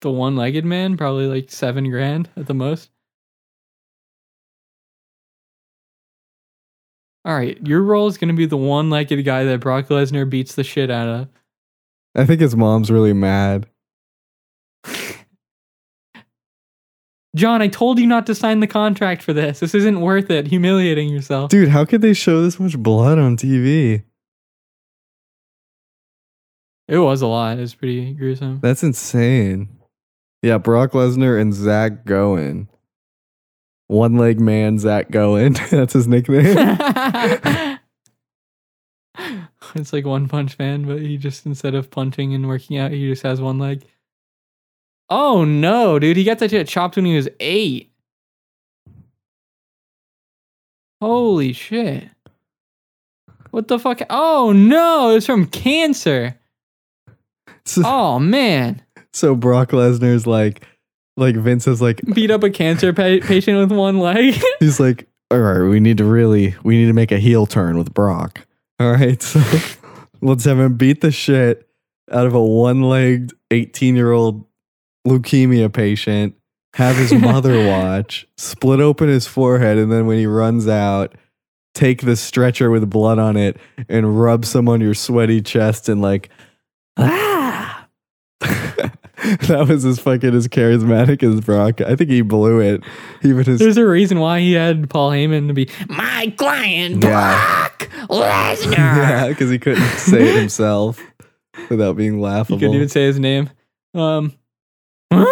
The one-legged man, probably like seven grand at the most. All right, your role is going to be the one-legged guy that Brock Lesnar beats the shit out of. I think his mom's really mad. <laughs> John, I told you not to sign the contract for this. This isn't worth it. Humiliating yourself. Dude, how could they show this much blood on TV? It was a lot. It was pretty gruesome. That's insane. Yeah, Brock Lesnar and Zach Gowen. One leg man, Zach Gowen. <laughs> That's his nickname. <laughs> it's like One Punch Man, but he just instead of punching and working out, he just has one leg. Oh no, dude! He got that shit chopped when he was eight. Holy shit! What the fuck? Oh no! It's from cancer. <laughs> Oh man! So Brock Lesnar's like, like Vince is like, Beat up a cancer pa- <laughs> patient with one leg. he's like, all right, we need to really, we need to make a heel turn with Brock. All right, <laughs> so let's have him beat the shit out of a one-legged 18-year-old leukemia patient. Have his <laughs> mother watch, split open his forehead, and then when he runs out, take the stretcher with blood on it and rub some on your sweaty chest and like, ah. <laughs> that was as fucking as charismatic as Brock. I think he blew it. Even his There's a reason why he had Paul Heyman to be my client, Yeah. Brock Lesnar. <laughs> yeah, because he couldn't say it himself without being laughable. He couldn't even say his name. Um, <laughs> um,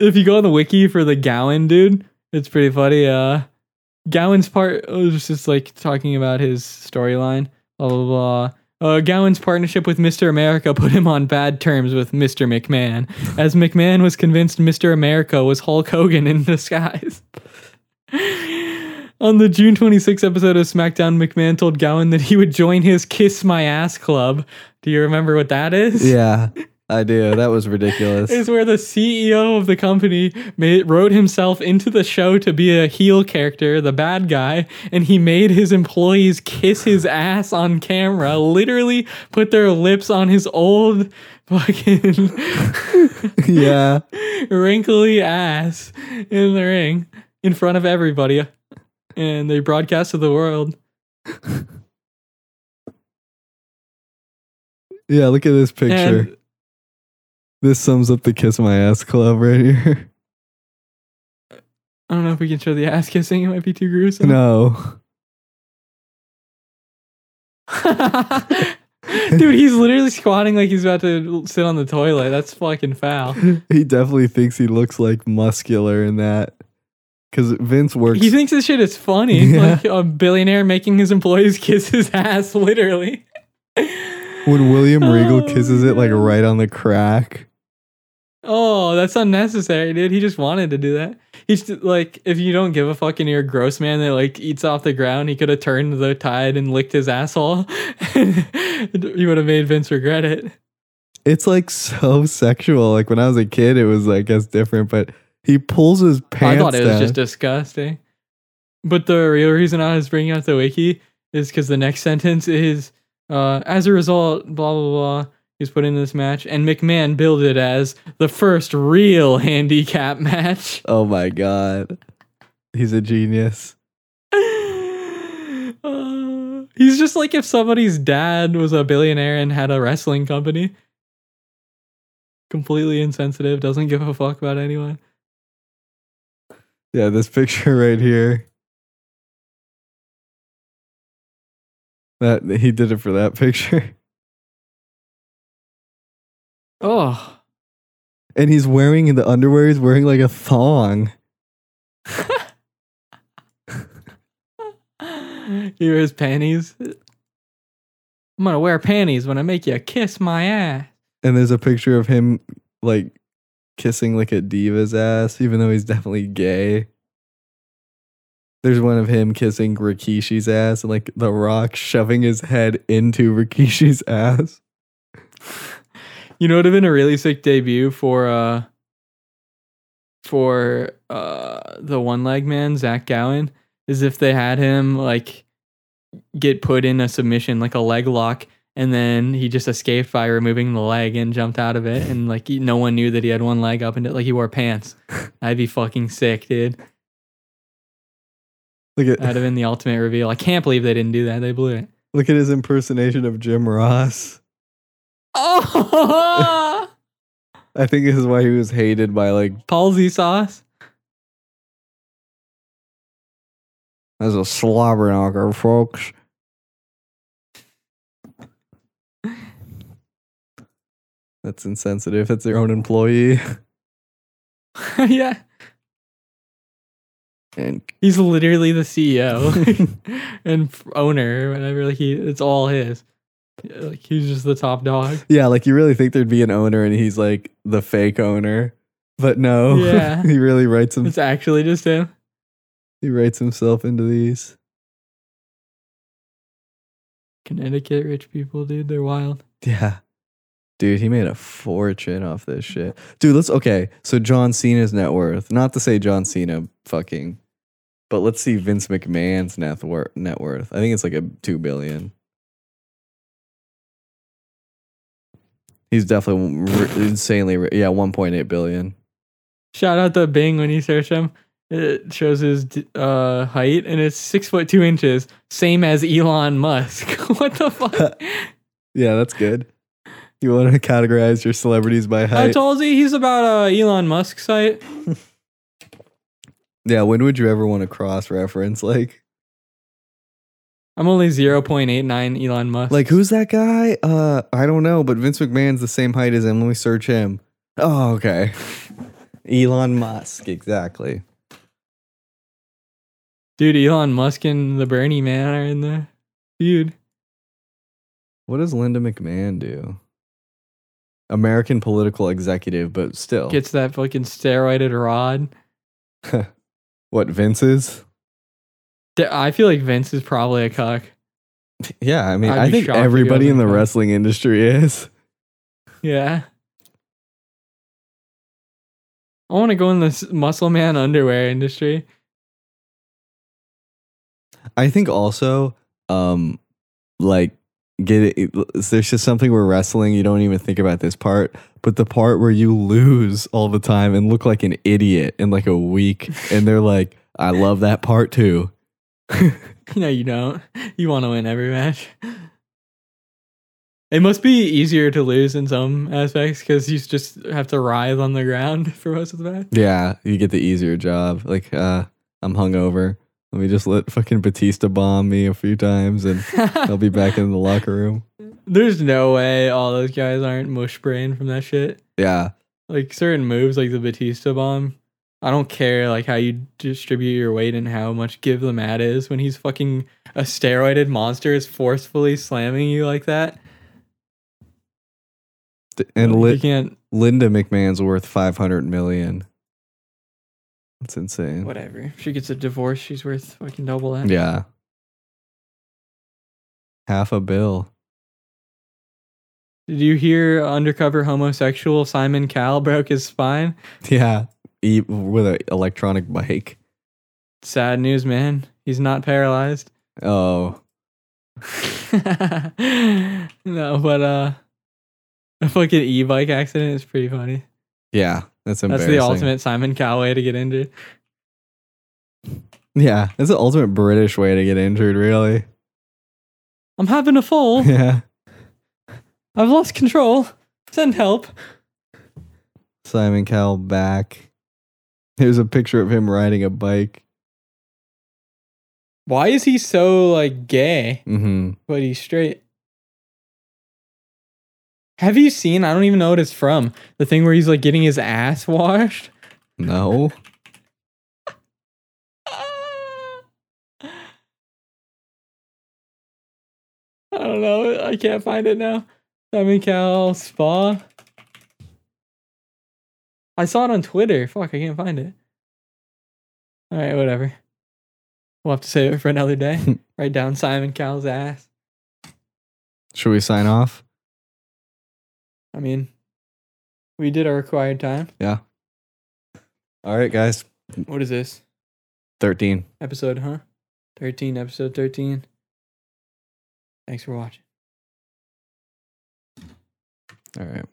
if you go on the wiki for the Gowen dude, it's pretty funny. Uh, Gowen's part was just like talking about his storyline. Blah blah blah. Uh, Gowen's partnership with Mr. America put him on bad terms with Mr. McMahon, as McMahon was convinced Mr. America was Hulk Hogan in disguise. <laughs> On the June 26 episode of SmackDown, McMahon told Gowen that he would join his Kiss My Ass Club. Do you remember what that is? yeah, <laughs> I do. That was ridiculous. Is where the CEO of the company made, wrote himself into the show to be a heel character, the bad guy, and he made his employees kiss his ass on camera, literally put their lips on his old fucking <laughs> yeah. wrinkly ass in the ring in front of everybody. And they broadcast to the world. <laughs> Yeah, look at this picture. And this sums up the Kiss My Ass Club right here. I don't know if we can show the ass kissing. It might be too gruesome. No. <laughs> Dude, he's literally squatting like he's about to sit on the toilet. That's fucking foul. <laughs> He definitely thinks he looks like muscular in that. Because Vince works. He thinks this shit is funny. <laughs> Yeah. Like a billionaire making his employees kiss his ass, literally. when William Regal Oh, kisses it like right on the crack. Oh, that's unnecessary, dude. He just wanted to do that. He's just, like, if you don't give a fuck and you're a gross man that like eats off the ground, he could have turned the tide and licked his asshole. <laughs> he would have made Vince regret it. It's like so sexual. Like when I was a kid, it was like as different, but he pulls his pants I thought it was down. just disgusting. But the real reason I was bringing out the wiki is because the next sentence is, uh, as a result, blah blah blah. He's put in this match, and McMahon billed it as the first real <laughs> handicap match. oh my god. He's a genius. <laughs> Uh, he's just like if somebody's dad was a billionaire and had a wrestling company. completely insensitive, doesn't give a fuck about anyone. Yeah, this <laughs> picture right here. That he did it for that picture. Oh, And he's wearing in the underwear, he's wearing like a thong. <laughs> he wears panties. I'm gonna wear panties when I make you kiss my ass. And there's a picture of him like kissing like a diva's ass, even though he's definitely gay. There's one of him kissing Rikishi's ass and like the rock shoving his head into Rikishi's <laughs> ass. You know, it would have been a really sick debut for uh for uh the one leg man, Zach Gowen, is if they had him like get put in a submission, like a leg lock, and then he just escaped by removing the leg and jumped out of it, and like he- no one knew that he had one leg up and like he wore pants. <laughs> I'd be fucking sick, dude. Look at That'd have been the ultimate reveal. I can't believe they didn't do that. They blew it. look at his impersonation of Jim Ross. Oh, <laughs> I think this is why he was hated by like palsy sauce. as a slobber knocker, folks. That's insensitive. That's their own employee. <laughs> yeah. And He's literally the CEO <laughs> and owner, whatever. Like he, it's all his. Yeah, Like he's just the top dog. yeah, like you really think there'd be an owner and he's like the fake owner. But no. Yeah. <laughs> he really writes him It's actually just him. he writes himself into these. Connecticut rich people, dude, they're wild. Yeah. Dude, he made a fortune off this shit. Dude, let's okay. So John Cena's net worth. Not to say John Cena fucking, but let's see Vince McMahon's net worth. Net worth. I think it's like a two billion. He's definitely r- insanely. ri- Yeah, one point eight billion. Shout out to Bing when you search him. It shows his uh, height and it's six foot two inches, same as Elon Musk. <laughs> what the fuck? <laughs> Yeah, that's good. You want to categorize your celebrities by height? I told you he's about uh, Elon Musk's height. <laughs> yeah. When would you ever want to cross reference? Like, I'm only 0.89 Elon Musk. Like who's that guy? Uh, I don't know, but Vince McMahon's the same height as him. Let me search him. Oh, okay. <laughs> Elon Musk, exactly. Dude, Elon Musk and the Bernie man are in the feud. What does Linda McMahon do? American political executive, but still. Gets that fucking steroided rod. <laughs> what Vince's? I feel like Vince is probably a cuck. Yeah, I mean, I'd I think shocked if he everybody in the wasn't. wrestling industry is. Yeah. I want to go in this muscle man underwear industry. I think also, um, like get it. There's just something where wrestling. You don't even think about this part, but the part where you lose all the time and look like an idiot in like a week, and they're like, "I love that part too." <laughs> No, you don't. You want to win every match. It must be easier to lose in some aspects because you just have to writhe on the ground <laughs> for most of the match. Yeah, you get the easier job. Like, uh, I'm hungover. Let me just let fucking Batista bomb me a few times, and I'll be back in the locker room. <laughs> There's no way all those guys aren't mush brain from that shit. Yeah, Like certain moves, like the Batista bomb. I don't care like how you distribute your weight and how much give the mat is when he's fucking a steroided monster is forcefully slamming you like that. And you Li- can't. Linda McMahon's worth 500 million. That's insane. Whatever. If she gets a divorce, she's worth fucking double that. Yeah. Half a bill. Did you hear undercover homosexual Simon Cowell broke his spine? Yeah. E- with an electronic bike. Sad news, man. He's not paralyzed. <laughs> Oh. no, but uh, a fucking e-bike accident is pretty funny. Yeah. That's That's embarrassing. the ultimate Simon Cowell way to get injured. Yeah. That's the ultimate British way to get injured, really. I'm having a fall. <laughs> Yeah. I've lost control. Send help. Simon Cowell back. There's a picture of him riding a bike. Why is he so like gay, Mm-hmm. but he's straight? Have you seen? I don't even know what it's from. The thing where he's like getting his ass washed. No. <laughs> I don't know. I can't find it now. Simon Cowell spa. I saw it on Twitter. Fuck, I can't find it. All right, whatever. We'll have to save it for another day. <laughs> Write down Simon Cowell's ass. Should we sign off? I mean, we did our required time. Yeah. All right, guys. What is this? 13. Episode, huh? 13, episode 13. Thanks for watching. All right.